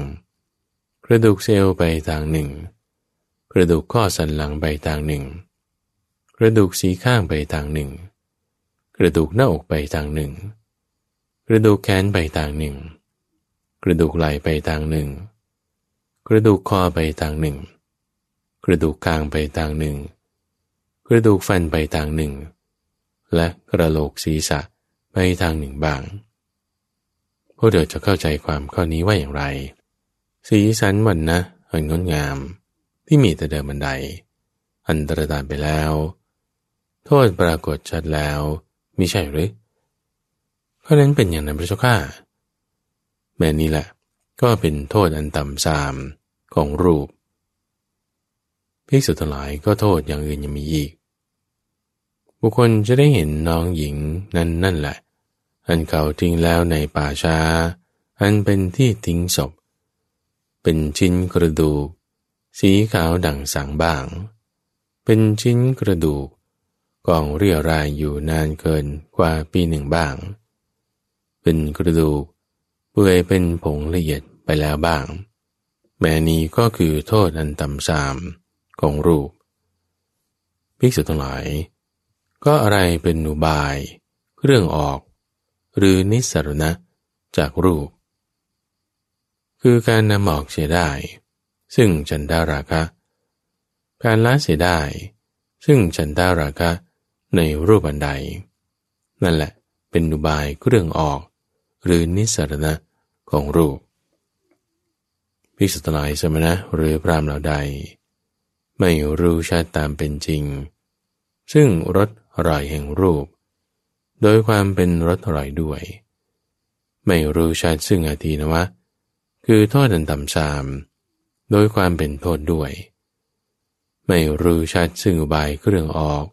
กระดูกเซลล์ไปทางหนึ่ง กระดูกข้อสันหลังไปทางหนึ่ง กระดูกสีข้างไปทางหนึ่ง กระดูกหน้าอกไปทางหนึ่ง กระดูกแขนไปทางหนึ่ง กระดูกไหล่ไปทางหนึ่ง กระดูกคอไปทางหนึ่ง กระดูกกลางไปทางหนึ่ง กระดูกฟันไปทางหนึ่ง และกระโหลกศีรษะไปทางหนึ่งบางพวกเดี๋ยวจะเข้าใจความข้อนี้ว่าอย่างไร สีสันวันนะอันงดงาม ที่มีแต่เดิมบันได อันตรธานไปแล้ว โทษปรากฏชัดแล้วมิใช่หรือข้อนั้นเป็นอย่างนั้นพระเจ้าข้า แม่นี้แหละ ก็เป็นโทษอันต่ำสามของรูปภิกษุทั้งหลายก็โทษอย่างอื่นยังมีอีก บุคคลจะได้เห็นน้องหญิงนั้นนั่นแหละ อันเขาทิ้งแล้วในป่าช้า อันเป็นที่ทิ้งศพ เป็นชิ้นกระดูก สีขาวดั่งสังบ้าง เป็นชิ้นกระดูกกองเรียรายอยู่นานเกินกว่าปีหนึ่งบ้าง เป็นกระดูก เปื่อยเป็นผงละเอียดไปแล้วบ้าง แม้นี้ก็คือโทษอันต่ำสามของรูปภิกษุทั้งหลาย ก็อะไรเป็นอุบาย เครื่องออก หรือนิสรณะจากรูป คือการนำออกเสียได้ ซึ่งจันดาราคะ การละเสียได้ ซึ่งจันดาราคะในรูปอันใด นั่นแหละเป็นอุบายเครื่องออก หรือนิสรณะของรูปภิกษุทั้งหลายสมณะหรือพรามเหล่าใด ไม่รู้ชัดตามเป็นจริง ซึ่งรสอร่อยแห่งรูป โดยความเป็นรสอร่อยด้วย ไม่รู้ชัดซึ่งอาทีนะวะ คือโทษอันต่ำสาม โดยความเป็นโทษด้วย ไม่รู้ชัดซึ่งอุบายเครื่องออก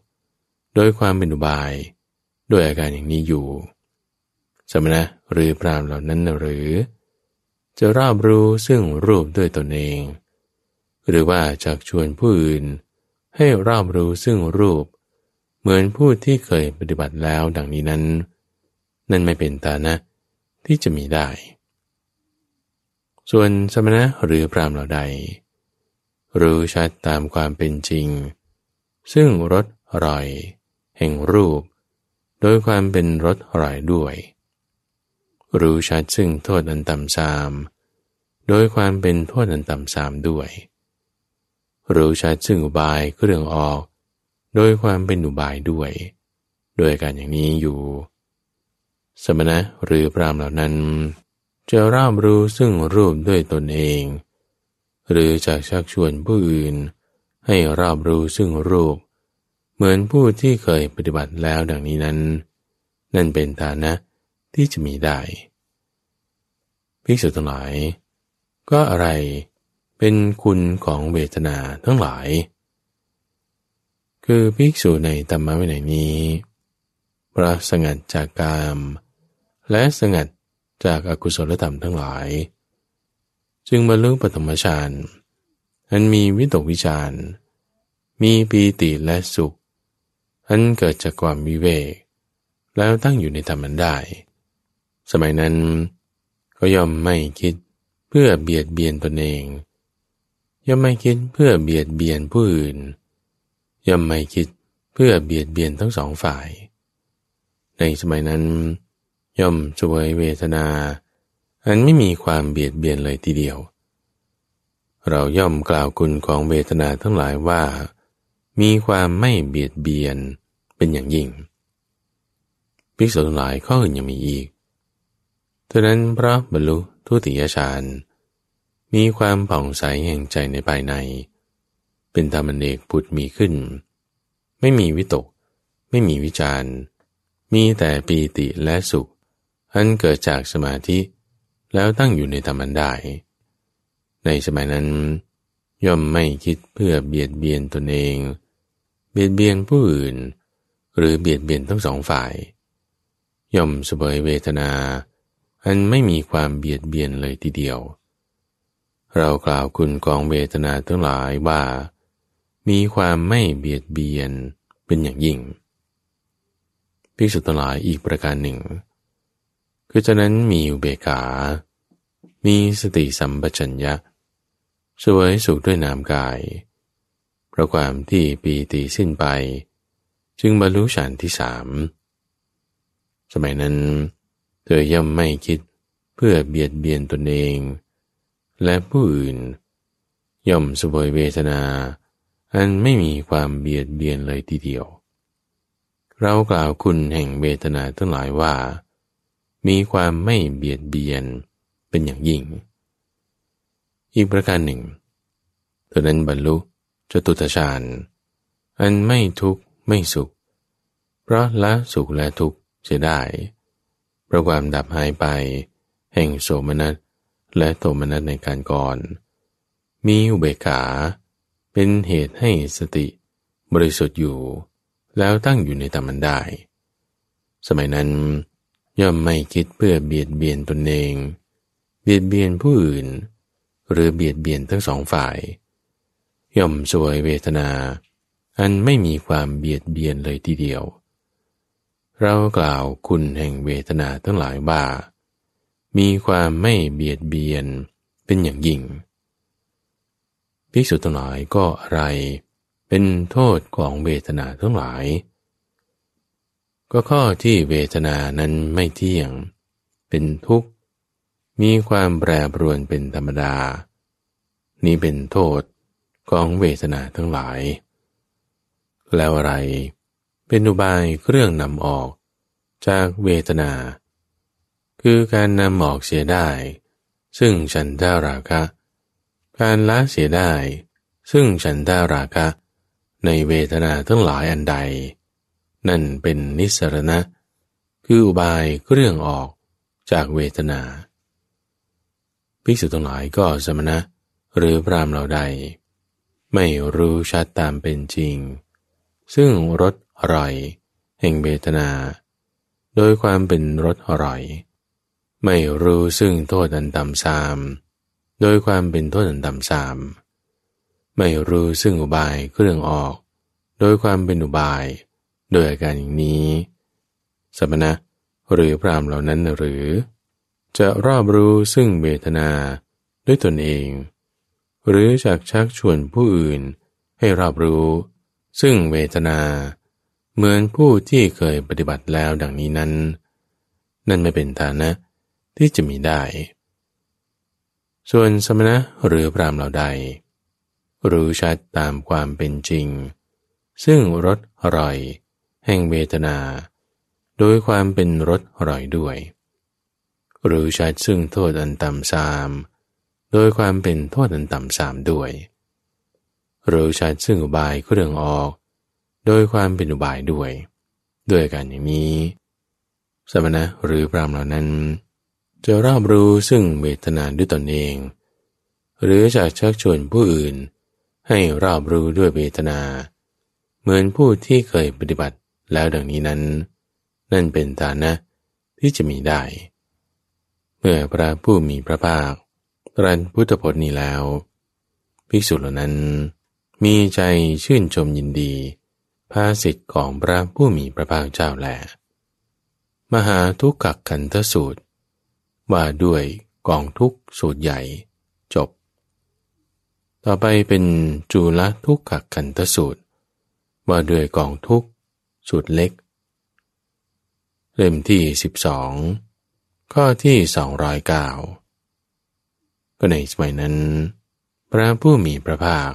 โดยความเป็นอุบายด้วยอาการอย่างนี้อยู่ สมณะ หรือพรามเหล่านั้นหรือ จะรอบรู้ซึ่งรูปด้วยตนเอง หรือว่าจากชวนผู้อื่น ให้รอบรู้ซึ่งรูป เหมือนผู้ที่เคยปฏิบัติแล้วดังนี้นั้น นั่นไม่เป็นตานะ ที่จะมีได้ ส่วนสมณะหรือพรามเหล่าใด รู้ชัดตามความเป็นจริง ซึ่งรสอร่อย แห่งรูป โดยความเป็นรสอร่อยด้วย รู้ชัดซึ่งโทษอันต่ำสาม โดยความเป็นโทษอันต่ำสามด้วย รู้ชัดซึ่งอุบายเครื่องออก โดยความเป็นอุบายด้วย โดยการอย่างนี้อยู่ สมณะหรือพรามเหล่านั้น จะราบรู้ซึ่งรูปด้วยตนเอง หรือจะชักชวนผู้อื่น ให้ราบรู้ซึ่งรูป เหมือนผู้ที่เคยปฏิบัติแล้วดังนี้นั้น นั่นเป็นฐานะ ที่จะมีได้ภิกษุทั้งหลาย ก็อะไรเป็นคุณของเวทนาทั้งหลาย คือภิกษุในธรรมะวินัยนี้พระสงัดจากกามและสงัดจากอากุศลธรรมทั้งหลาย จึงบรรลุปฐมฌานอันมีวิตกวิจารมีปีติและสุขอันเกิดจากความวิเวก แล้วตั้งอยู่ในธรรมันได้ สมัยนั้นก็ย่อมไม่คิดเพื่อเบียดเบียนตนเอง ย่อมไม่คิดเพื่อเบียดเบียนผู้อื่น ย่อมไม่คิดเพื่อเบียดเบียนทั้งสองฝ่าย ในสมัยนั้น ย่อมช่วยเวทนา อันไม่มีความเบียดเบียนเลยทีเดียว เราย่อมกล่าวคุณของเวทนาทั้งหลายว่า มีความไม่เบียดเบียนเป็นอย่างยิ่งภิกษุทั้งหลายข้ออื่นยังมีอีก ฉะนั้นพระบรรลุทุติยฌานมีความผ่องใสแห่งใจในภายใน เป็นธรรมเอกพุทธมีขึ้น ไม่มีวิตก ไม่มีวิจารมีแต่ปีติและสุข อันเกิดจากสมาธิแล้วตั้งอยู่ในธรรมันได้ ในสมัยนั้น ย่อมไม่คิดเพื่อเบียดเบียนตนเอง เบียดเบียนผู้อื่น หรือเบียดเบียนทั้งสองฝ่าย ย่อมสบายเวทนา อันไม่มีความเบียดเบียนเลยทีเดียว เรากล่าวคุณกองเวทนาทั้งหลายว่า มีความไม่เบียดเบียนเป็นอย่างยิ่งภิกษุทั้งหลายอีกประการหนึ่ง คือฉะนั้นมีอุเบกขา มีสติสัมปชัญญะสวยสุขด้วยนามกาย เพราะความที่ปีติสิ้นไป จึงบรรลุฌานที่สาม สมัยนั้น เธอย่อมไม่คิดเพื่อเบียดเบียนตนเอง และผู้อื่น ย่อมสวยเวทนา อันไม่มีความเบียดเบียนเลยทีเดียว เรากล่าวคุณแห่งเวทนาทั้งหลายว่า มีความไม่เบียดเบียนเป็นอย่างยิ่ง อีกประการหนึ่งเธอนั้นบรรลุจตุตฌานอันไม่ทุกข์ไม่สุข เพราะละสุขและทุกข์เสียได้ เพราะความดับหายไป แห่งโสมนัสและโทมนัสในการก่อน มีอุเบกขา เป็นเหตุให้สติ บริสุทธิ์อยู่ แล้วตั้งอยู่ในธรรมันได้ สมัยนั้น ย่อมไม่คิดเพื่อเบียดเบียนตนเอง เบียดเบียนผู้อื่น หรือเบียดเบียนทั้งสองฝ่าย ย่อมสวยเวทนา อันไม่มีความเบียดเบียนเลยทีเดียว เรากล่าวคุณแห่งเวทนาทั้งหลายว่า มีความไม่เบียดเบียนเป็นอย่างยิ่ง ภิกษุทั้งหลายก็อะไร เป็นโทษของเวทนาทั้งหลาย ก็ข้อที่เวทนานั้นไม่เที่ยง เป็นทุกข์ มีความแปรปรวนเป็นธรรมดา นี้เป็นโทษของเวทนาทั้งหลาย แล้วอะไร เป็นอุบายเครื่องนำออกจากเวทนา คือการนำออกเสียได้ ซึ่งฉันทาราคะ การละเสียได้ ซึ่งฉันทาราคะ ในเวทนาทั้งหลายอันใด นั่นเป็นนิสรณะ คืออุบายเครื่องออกจากเวทนาภิกษุทั้งหลายก็สมณะหรือพรามเหล่าใด ไม่รู้ชัดตามเป็นจริง ซึ่งรส อร่อย แห่งเวทนา โดยความเป็นรสอร่อย ไม่รู้ซึ่งโทษอันต่ำซาม โดยความเป็นโทษอันต่ำซาม ไม่รู้ซึ่งอุบายเครื่องออก โดยความเป็นอุบาย โดยอาการอย่างนี้สมณะหรือพรามเหล่านั้นหรือ จะรอบรู้ซึ่งเวทนาด้วยตนเอง หรือจากชักชวนผู้อื่นให้รอบรู้ ซึ่งเวทนา เหมือนผู้ที่เคยปฏิบัติแล้วดังนี้นั้น นั่นไม่เป็นฐานะที่จะมีได้ ส่วนสมณะหรือพรามเหล่าใด รู้ชัดตามความเป็นจริง ซึ่งรสอร่อย แห่งเวทนา โดยความเป็นรสอร่อยด้วย รู้ชัดซึ่งโทษอันต่ำสาม โดยความเป็นโทษอันต่ำสามด้วย รู้ชัดซึ่งอบายเครื่องออก โดยความเป็นอุบายด้วย ด้วยกันอย่างนี้ สมณะหรือพรามเหล่านั้น จะรอบรู้ซึ่งเวทนาด้วยตนเอง หรือจากชักชวนผู้อื่น ให้รอบรู้ด้วยเวทนา เหมือนผู้ที่เคยปฏิบัติแล้วดังนี้นั้น นั่นเป็นฐานะที่จะมีได้ เมื่อพระผู้มีพระภาคตรัสพุทธพจน์นี้แล้ว ภิกษุเหล่านั้นมีใจชื่นชมยินดี ภาสิทธิ์ของพระผู้มีพระภาคเจ้าแล มหาทุกขขันธสูตร ว่าด้วยกองทุกสูตรใหญ่จบ ต่อไปเป็นจุลทุกขขันธสูตร ว่าด้วยกองทุกสูตรเล็ก เล่มที่สิบสองข้อที่สองร้อยเก้าก็ในสมัยนั้น พระผู้มีพระภาค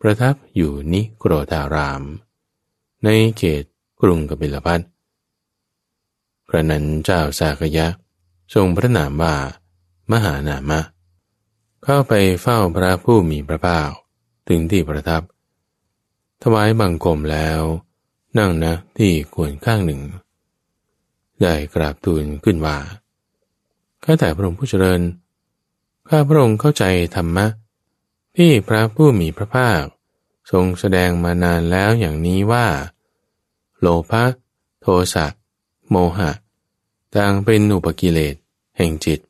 ประทับอยู่นิโครธาราม ในเขตกรุงกบิลพัทพระนั้นเจ้าสากยะ ทรงพระนามว่ามหานามะ เข้าไปเฝ้าพระผู้มีพระภาคถึงที่ประทับ ถวายบังคมแล้ว นั่งนะที่ควรข้างหนึ่ง ได้กราบทูลขึ้นว่าข้าแต่พระองค์ผู้เจริญ ข้าพระองค์เข้าใจธรรมะ ที่พระผู้มีพระภาค ทรงแสดงมานานแล้วอย่างนี้ว่า โลภะโทสะโมหะต่างเป็นอุปกิเลสแห่งจิต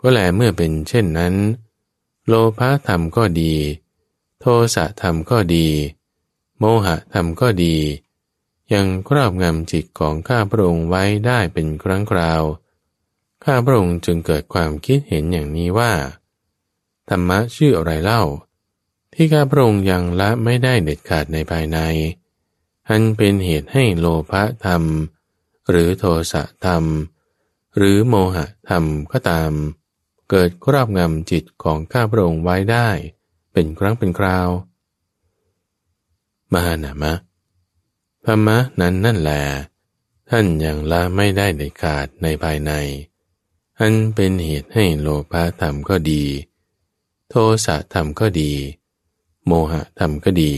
ก็แลเมื่อเป็นเช่นนั้น โลภะธรรมก็ดี โทสะธรรมก็ดี โมหะธรรมก็ดี ยังครอบงำจิตของข้าพระองค์ไว้ได้เป็นครั้งคราว ข้าพระองค์จึงเกิดความคิดเห็นอย่างนี้ว่า ธรรมะชื่ออะไรเล่า ที่ข้าพระองค์ยังละไม่ได้เด็ดขาดในภายในอันเป็นเหตุให้โลภะธรรม หรือโทสะธรรม หรือโมหะธรรมก็ตาม เกิดครอบงำจิตของข้าพระองค์ไว้ได้ เป็นครั้งเป็นคราว มหานามะธรรมะนั้นนั่นแหลท่านยังละไม่ได้เด็ดขาดในภายใน อันเป็นเหตุให้โลภะธรรมก็ดี โทสะธรรมก็ดี โมหะธรรมก็ดี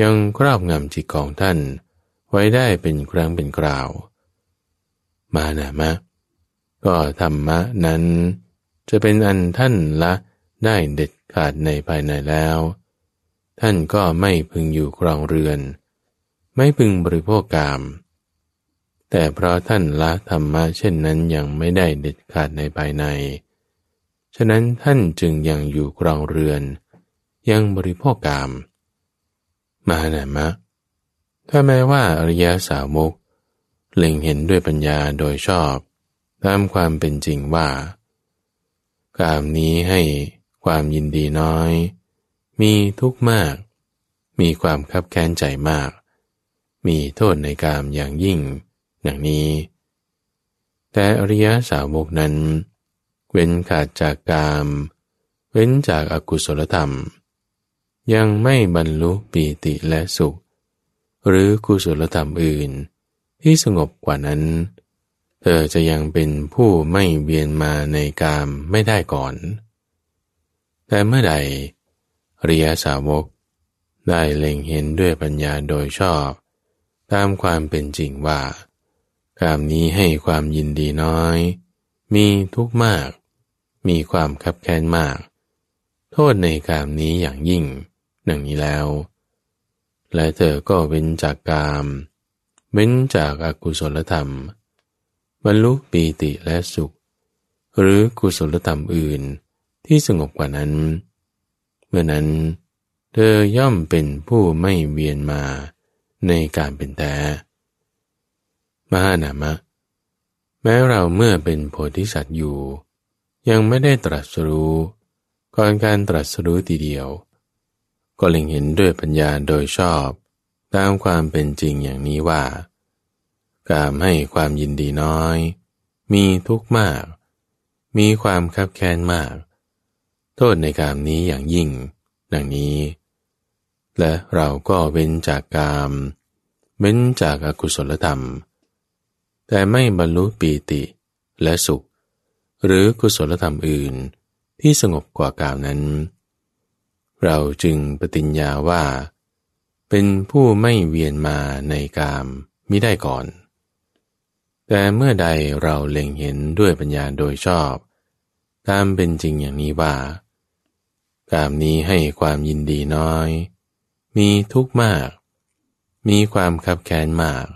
ยังครอบงำจิตของท่าน ไว้ได้เป็นครั้งเป็นคราว มานามะ ก็ธรรมะนั้น จะเป็นอันท่านละได้เด็ดขาดในภายในแล้ว ท่านก็ไม่พึงอยู่ครองเรือน ไม่พึงบริโภคกาม แต่เพราะท่านละธรรมะเช่นนั้นยังไม่ได้เด็ดขาดในภายใน ฉะนั้นท่านจึงยังอยู่ครองเรือน ยังบริโภคกามมหานามะ ถ้าแม้ว่าอริยสาวกเล็งเห็นด้วยปัญญาโดยชอบตามความเป็นจริงว่า กามนี้ให้ความยินดีน้อย มีทุกข์มาก มีความคับแค้นใจมาก มีโทษในกามอย่างยิ่งอย่างนี้ แต่อริยสาวกนั้น เว้นขาดจากกาม เว้นจากอากุศลธรรม ยังไม่บรรลุปีติและสุข หรือกุศลธรรมอื่น ที่สงบกว่านั้น เธอจะยังเป็นผู้ไม่เวียนมาในกามไม่ได้ก่อน แต่เมื่อใดเรียสาวก ได้เล็งเห็นด้วยปัญญาโดยชอบ ตามความเป็นจริงว่ากามนี้ให้ความยินดีน้อย มีทุกข์มาก มีความคับแค้นมาก โทษในกามนี้อย่างยิ่ง ดังนี้แล้ว และเธอก็เว้นจากกาม เว้นจากอากุศลธรรม บรรลุปีติและสุข หรือกุศลธรรมอื่นที่สงบกว่านั้น เมื่อนั้น เธอย่อมเป็นผู้ไม่เวียนมาในการเป็นแต่มหานามะ แม้เราเมื่อเป็นโพธิสัตว์อยู่ ยังไม่ได้ตรัสรู้ ก่อนการตรัสรู้ทีเดียว ก็เล็งเห็นด้วยปัญญาโดยชอบตามความเป็นจริงอย่างนี้ว่า กามให้ความยินดีน้อย มีทุกข์มาก มีความคับแค้นมาก โทษในกามนี้อย่างยิ่ง ดังนี้ และเราก็เว้นจากกามเว้นจากอากุศลธรรม แต่ไม่บรรลุปีติและสุข หรือกุศลธรรมอื่นที่สงบกว่ากามนั้น เราจึงปฏิญญาว่า เป็นผู้ไม่เวียนมาในกามมิได้ก่อน แต่เมื่อใดเราเล็งเห็นด้วยปัญญาโดยชอบ ตามเป็นจริงอย่างนี้ว่า กามนี้ให้ความยินดีน้อย มีทุกข์มาก มีความคับแค้นมาก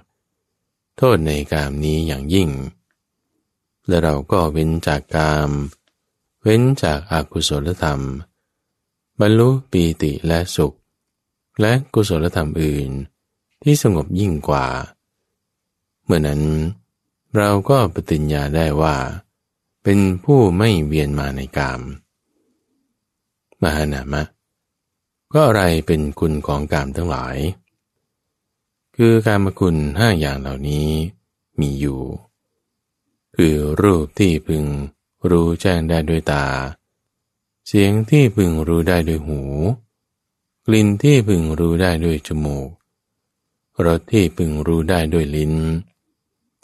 โทษในกามนี้อย่างยิ่ง และเราก็เว้นจากกาม เว้นจากอากุศลธรรม บรรลุปีติและสุข และกุศลธรรมอื่น ที่สงบยิ่งกว่า เมื่อนั้น เราก็ปฏิญญาได้ว่า เป็นผู้ไม่เวียนมาในกาม มหานามะ ก็อะไรเป็นคุณของกามทั้งหลาย คือการมคุณห้าอย่างเหล่านี้มีอยู่ คือรูปที่พึงรู้แจ้งได้ด้วยตา เสียงที่พึงรู้ได้ด้วยหู กลิ่นที่พึงรู้ได้ด้วยจมูก รสที่พึงรู้ได้ด้วยลิ้น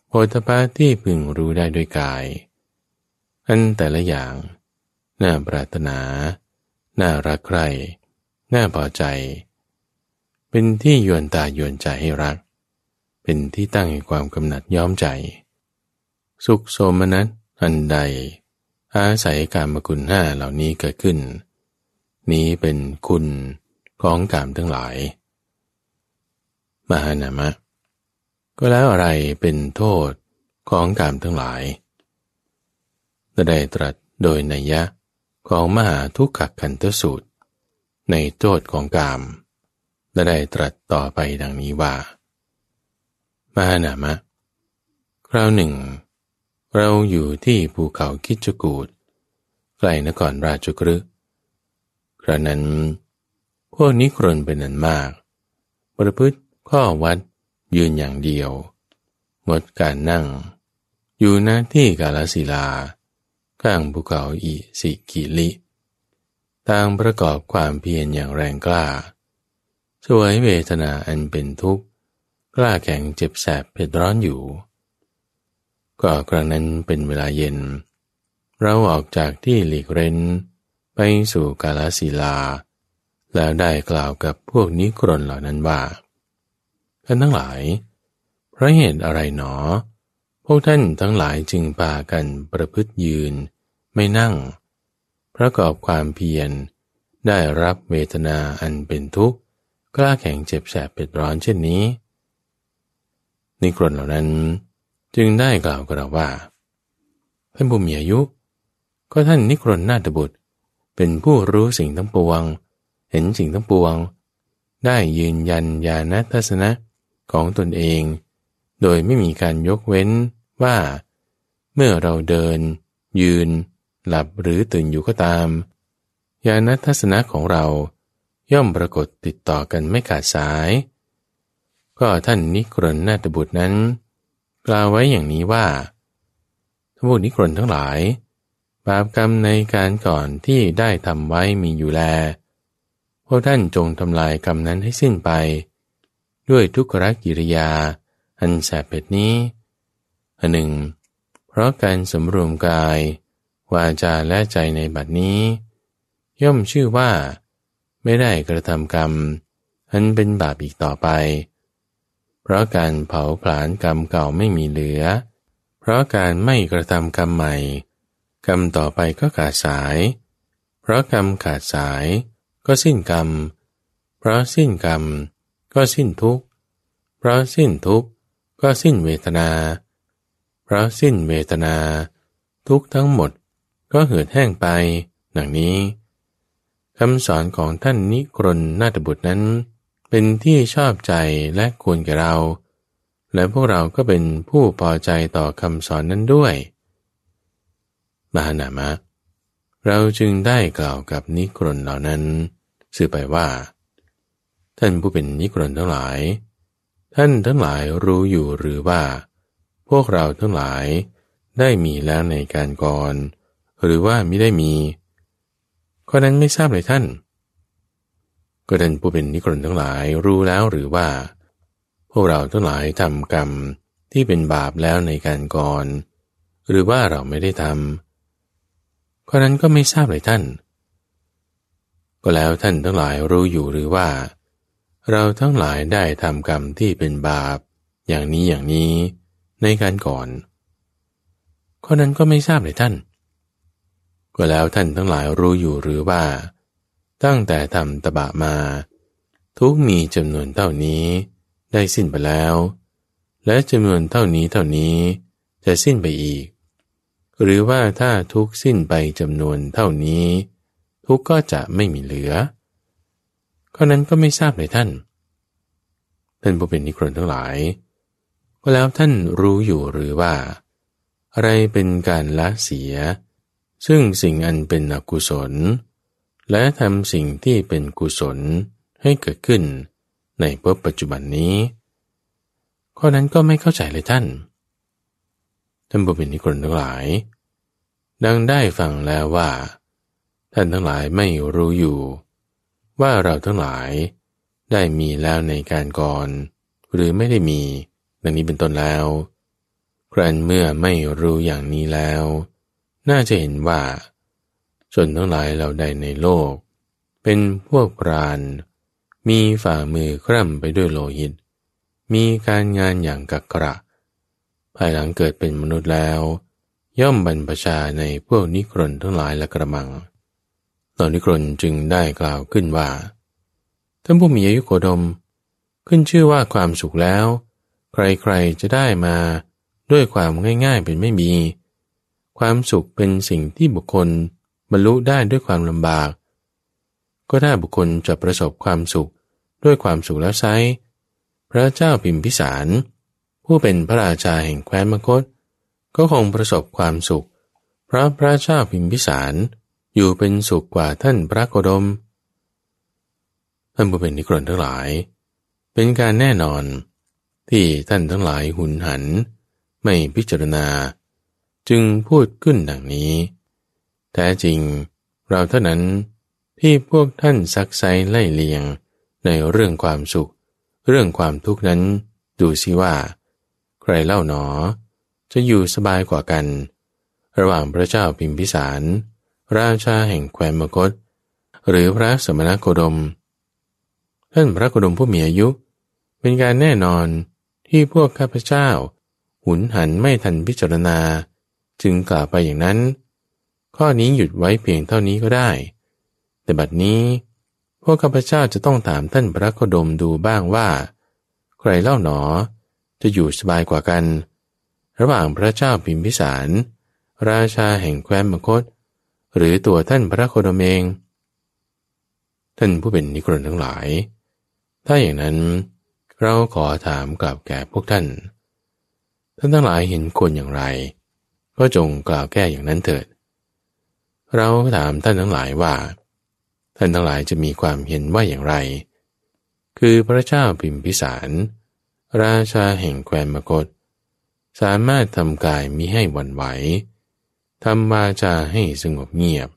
โภฏฐะที่พึงรู้ได้ด้วยกาย อันแต่ละอย่าง น่าปรารถนา น่ารักใคร่น่าพอใจ เป็นที่ยวนตายวนใจให้รัก เป็นที่ตั้งแห่งความกำหนัดย้อมใจ สุขโสมนัสอันใด อาศัยการมกุลห้าเหล่านี้เกิดขึ้น นี้เป็นคุณของกามทั้งหลาย มหานามะ ก็แล้วอะไรเป็นโทษของกามทั้งหลายได้ตรัสโดยนัยยะของมหาทุกขคันตสูตร ในโทษของกามและได้ตรัสต่อไปดังนี้ว่า มหานามะ คราวหนึ่ง เราอยู่ที่ภูเขาคิจกูดใกล้นครราชกฤห์ครานั้น พวกนิครนเป็นนันมาก ประพฤติข้อวัดยืนอย่างเดียว งดการนั่ง อยู่หน้าที่กาลสิลา ข้างภูเขาอิสิกิลิต่างประกอบความเพียรอย่างแรงกล้า สวยเวทนาอันเป็นทุกข์ กล้าแข็งเจ็บแสบเผ็ดร้อนอยู่ ก็ครั้งนั้นเป็นเวลาเย็น เราออกจากที่หลีกเร้น ไปสู่กาลสิลา แล้วได้กล่าวกับพวกนิกรนเหล่านั้นว่าท่านทั้งหลายเพราะเหตุอะไรหนอ พวกท่านทั้งหลายจึงพากันประพฤติยืน ไม่นั่ง ประกอบความเพียร ได้รับเวทนาอันเป็นทุกข์ กล้าแข็งเจ็บแสบเป็ดร้อนเช่นนี้ นิครนเหล่านั้น จึงได้กล่าวกับเราว่าท่านผู้มีอายุ ก็ท่านนิครนนาตบุตร เป็นผู้รู้สิ่งทั้งปวง เห็นสิ่งทั้งปวง ได้ยืนยันญาณทัศนะของตนเอง โดยไม่มีการยกเว้นว่า เมื่อเราเดิน ยืน หลับหรือตื่นอยู่ก็ตามญาณทัศนะของเราย่อมปรากฏติดต่อกันไม่ขาดสาย ก็ท่านนิครนนาตบุตรนั้น กล่าวไว้อย่างนี้ว่าทั้งพวกนิครนทั้งหลาย บาปกรรมในการก่อนที่ได้ทำไว้มีอยู่แล พวกท่านจงทำลายกรรมนั้นให้สิ้นไป ด้วยทุกขกิริยา อันแสบเผ็ดนี้ อันหนึ่ง เพราะการสำรวมกาย วาจาและใจในบัดนี้ ย่อมชื่อว่า ไม่ได้กระทำกรรม อันเป็นบาปอีกต่อไป เพราะการเผาผลาญกรรมเก่าไม่มีเหลือ เพราะการไม่กระทำกรรมใหม่ กรรมต่อไปก็ขาดสาย เพราะกรรมขาดสายก็สิ้นกรรม เพราะสิ้นกรรมก็สิ้นทุกข์ เพราะสิ้นทุกข์ก็สิ้นเวทนา เพราะสิ้นเวทนา ทุกทั้งหมดก็เหือดแห้งไปดังนี้คำสอนของท่านนิกรนนาถบุตรนั้น เป็นที่ชอบใจและควรแก่เรา และพวกเราก็เป็นผู้พอใจต่อคำสอนนั้นด้วย มหานามะ เราจึงได้กล่าวกับนิกรนเหล่านั้น สื่อไปว่า ท่านผู้เป็นนิกรนทั้งหลาย ท่านทั้งหลายรู้อยู่หรือว่า พวกเราทั้งหลายได้มีแล้วในการก่อน หรือว่าไม่ได้มีข้อนั้นไม่ทราบเลยท่าน ก็ท่านผู้เป็นนิกรนทั้งหลายรู้แล้วหรือว่า พวกเราทั้งหลายทำกรรมที่เป็นบาปแล้วในการก่อน หรือว่าเราไม่ได้ทำข้อนั้นก็ไม่ทราบเลยท่าน ก็แล้วท่านทั้งหลายรู้อยู่หรือว่า เราทั้งหลายได้ทำกรรมที่เป็นบาป อย่างนี้อย่างนี้ในการก่อนข้อนั้นก็ไม่ทราบเลยท่าน ก็แล้วท่านทั้งหลายรู้อยู่หรือว่า ตั้งแต่ทำตบะมา ทุกมีจำนวนเท่านี้ ได้สิ้นไปแล้ว และจำนวนเท่านี้เท่านี้จะสิ้นไปอีก หรือว่าถ้าทุกสิ้นไปจำนวนเท่านี้ ทุกก็จะไม่มีเหลือข้อนั้นก็ไม่ทราบเลยท่าน ท่านผู้เป็นนิครนทั้งหลาย ก็แล้วท่านรู้อยู่หรือว่า อะไรเป็นการละเสีย ซึ่งสิ่งอันเป็นอกุศล และทำสิ่งที่เป็นกุศลให้เกิดขึ้นในพบปัจจุบันนี้ ข้อนั้นก็ไม่เข้าใจเลยท่าน ท่านบุเป็นนิกรทั้งหลาย ดังได้ฟังแล้วว่า ท่านทั้งหลายไม่รู้อยู่ ว่าเราทั้งหลายได้มีแล้วในการก่อน หรือไม่ได้มี ดังนี้เป็นต้นแล้วครั้นเมื่อไม่รู้อย่างนี้แล้ว น่าจะเห็นว่า ชนทั้งหลายเราใดในโลก เป็นพวกปราณมีฝ่ามือคร่ำไปด้วยโลหิต มีการงานอย่างกักกระ ภายหลังเกิดเป็นมนุษย์แล้ว ย่อมบรรพชาในพวกนิครนทั้งหลายและกระมังตอนนิครนจึงได้กล่าวขึ้นว่าท่านผู้มีอายุโคดม ขึ้นชื่อว่าความสุขแล้ว ใครๆจะได้มาด้วยความง่ายๆเป็นไม่มี ความสุขเป็นสิ่งที่บุคคล บรรลุได้ด้วยความลำบาก ก็ถ้าบุคคลจะประสบความสุขด้วยความสุขแล้วไซพระเจ้าพิมพิสาร ผู้เป็นพระราชาแห่งแคว้นมคต ก็คงประสบความสุข เพราะพระเจ้าพิมพิสารอยู่เป็นสุขกว่าท่านพระโคดมท่านผู้เป็นนิกรนทั้งหลาย เป็นการแน่นอนที่ท่านทั้งหลายหุนหัน ไม่พิจารณา จึงพูดขึ้นดังนี้ แท้จริง เราเท่านั้นที่พวกท่านซักไซไล่เลียงในเรื่องความสุข เรื่องความทุกข์นั้น ดูสิว่า ใครเล่าหนอ จะอยู่สบายกว่ากัน ระหว่างพระเจ้าพิมพิสาร ราชาแห่งแคว้นมกตหรือพระสมณโคดม ท่านพระโคดมผู้มีอายุ เป็นการแน่นอนที่พวกข้าพเจ้า หุนหันไม่ทันพิจารณา จึงกล่าวไปอย่างนั้น ข้อนี้หยุดไว้เพียงเท่านี้ก็ได้ แต่บัดนี้ พวกข้าพเจ้าจะต้องถามท่านพระโคดมดูบ้างว่า ใครเล่าหนอ จะอยู่สบายกว่ากัน ระหว่างพระเจ้าพิมพิสาร ราชาแห่งแคว้นมคต หรือตัวท่านพระโคดมเอง ท่านผู้เป็นนิกรนทั้งหลาย ถ้าอย่างนั้นเราขอถามกลับแก่พวกท่าน ท่านทั้งหลายเห็นคนอย่างไร ก็จงกล่าวแก้อย่างนั้นเถิด เราถามท่านทั้งหลายว่า ท่านทั้งหลายจะมีความเห็นว่าอย่างไร คือพระเจ้าพิมพิสาร ราชาแห่งแคว้นมกตสามารถทำกายมิให้วันไหวทำวาจาให้สงบเงียบ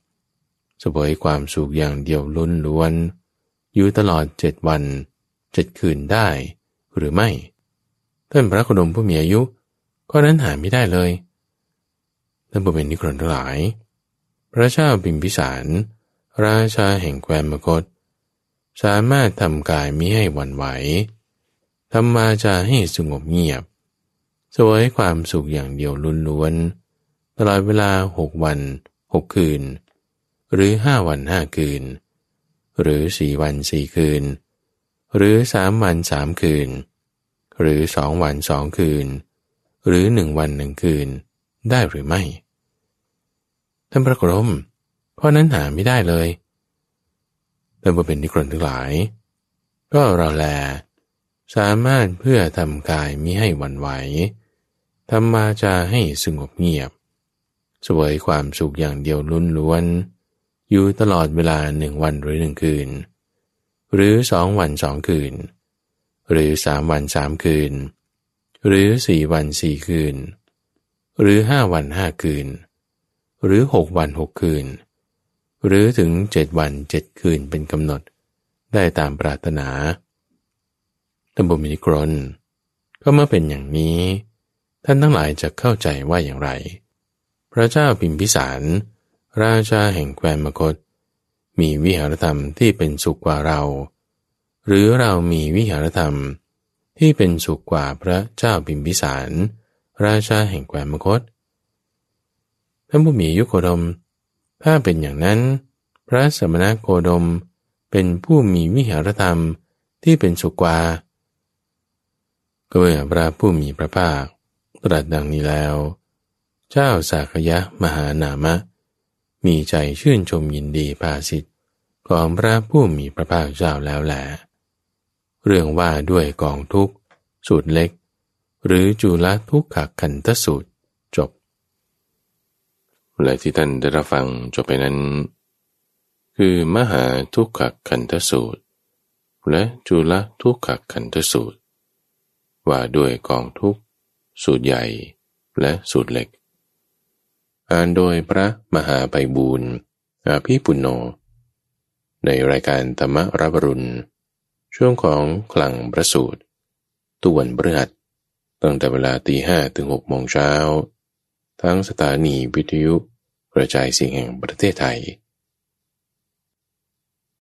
สวยความสุขอย่างเดียวล้นล้วน อยู่ตลอดเจ็ดวันเจ็ดคืนได้หรือไม่ ท่านพระโคดมผู้มีอายุ ก็นั้นหาไม่ได้เลยท่านผู้เป็นนิครนทั้งหลาย พระเจ้าพิมพิสาร ราชาแห่งแคว้นมคตสามารถทำกายมิให้วันไหวทำมาจาให้สงบเงียบ สวยความสุขอย่างเดียวลุนล้วนตลอดเวลาหกวันหกคืน หรือห้าวันห้าคืน หรือสี่วันสี่คืน หรือสามวันสามคืน หรือสองวันสองคืน หรือหนึ่งวันหนึ่งคืนได้หรือไม่ ท่านพระกรมเพราะนั้นหาไม่ได้เลยแต่ว่าเป็นนิครนทั้งหลาย ก็เราแล สามารถเพื่อทำกายมิให้หวันไหวทำมาจะให้สงบเงียบ สวยความสุขอย่างเดียวลุ้นล้วน อยู่ตลอดเวลาหนึ่งวันหรือหนึ่งคืน หรือสองวันสองคืน หรือสามวันสามคืน หรือสี่วันสี่คืน หรือห้าวันห้าคืน หรือหกวันหกคืน หรือถึงเจ็ดวันเจ็ดคืนเป็นกำหนด ได้ตามปรารถนาท่านบุมิกรนก็เมื่อเป็นอย่างนี้ ท่านทั้งหลายจะเข้าใจว่าอย่างไร พระเจ้าพิมพิสาร ราชาแห่งแคว้นมคต มีวิหารธรรมที่เป็นสุขกว่าเรา หรือเรามีวิหารธรรมที่เป็นสุขกว่าพระเจ้าพิมพิสาร ราชาแห่งแคว้นมคต ท่านผู้มียุคโคดม ถ้าเป็นอย่างนั้น พระสมณโคดมเป็นผู้มีวิหารธรรมที่เป็นสุกวาก็เมื่อพระผู้มีพระภาคตรัสดังนี้แล้ว เจ้าสากยะมหานามะ มีใจชื่นชมยินดีภาสิทธิ์ของพระผู้มีพระภาคเจ้าแล้วแหละเรื่องว่าด้วยกองทุกสูตรเล็ก หรือจุลทุกขคันทสูตรจบ และที่ท่านได้รับฟังจบไปนั้น คือมหาทุกขคันธสูตร และจุลทุกขคันธสูตร ว่าด้วยกองทุกสูตรใหญ่และสูตรเล็ก อ่านโดยพระมหาไปบูรณ์อาภีปุณโญในรายการธรรมรับรุณ ช่วงของคลังประสูตรตุวันเบหัดตั้งแต่เวลาตีห้ถึงหกโมงเช้า ทั้งสถานีวิทยุ ระจายเสียงแห่งประเทศไทย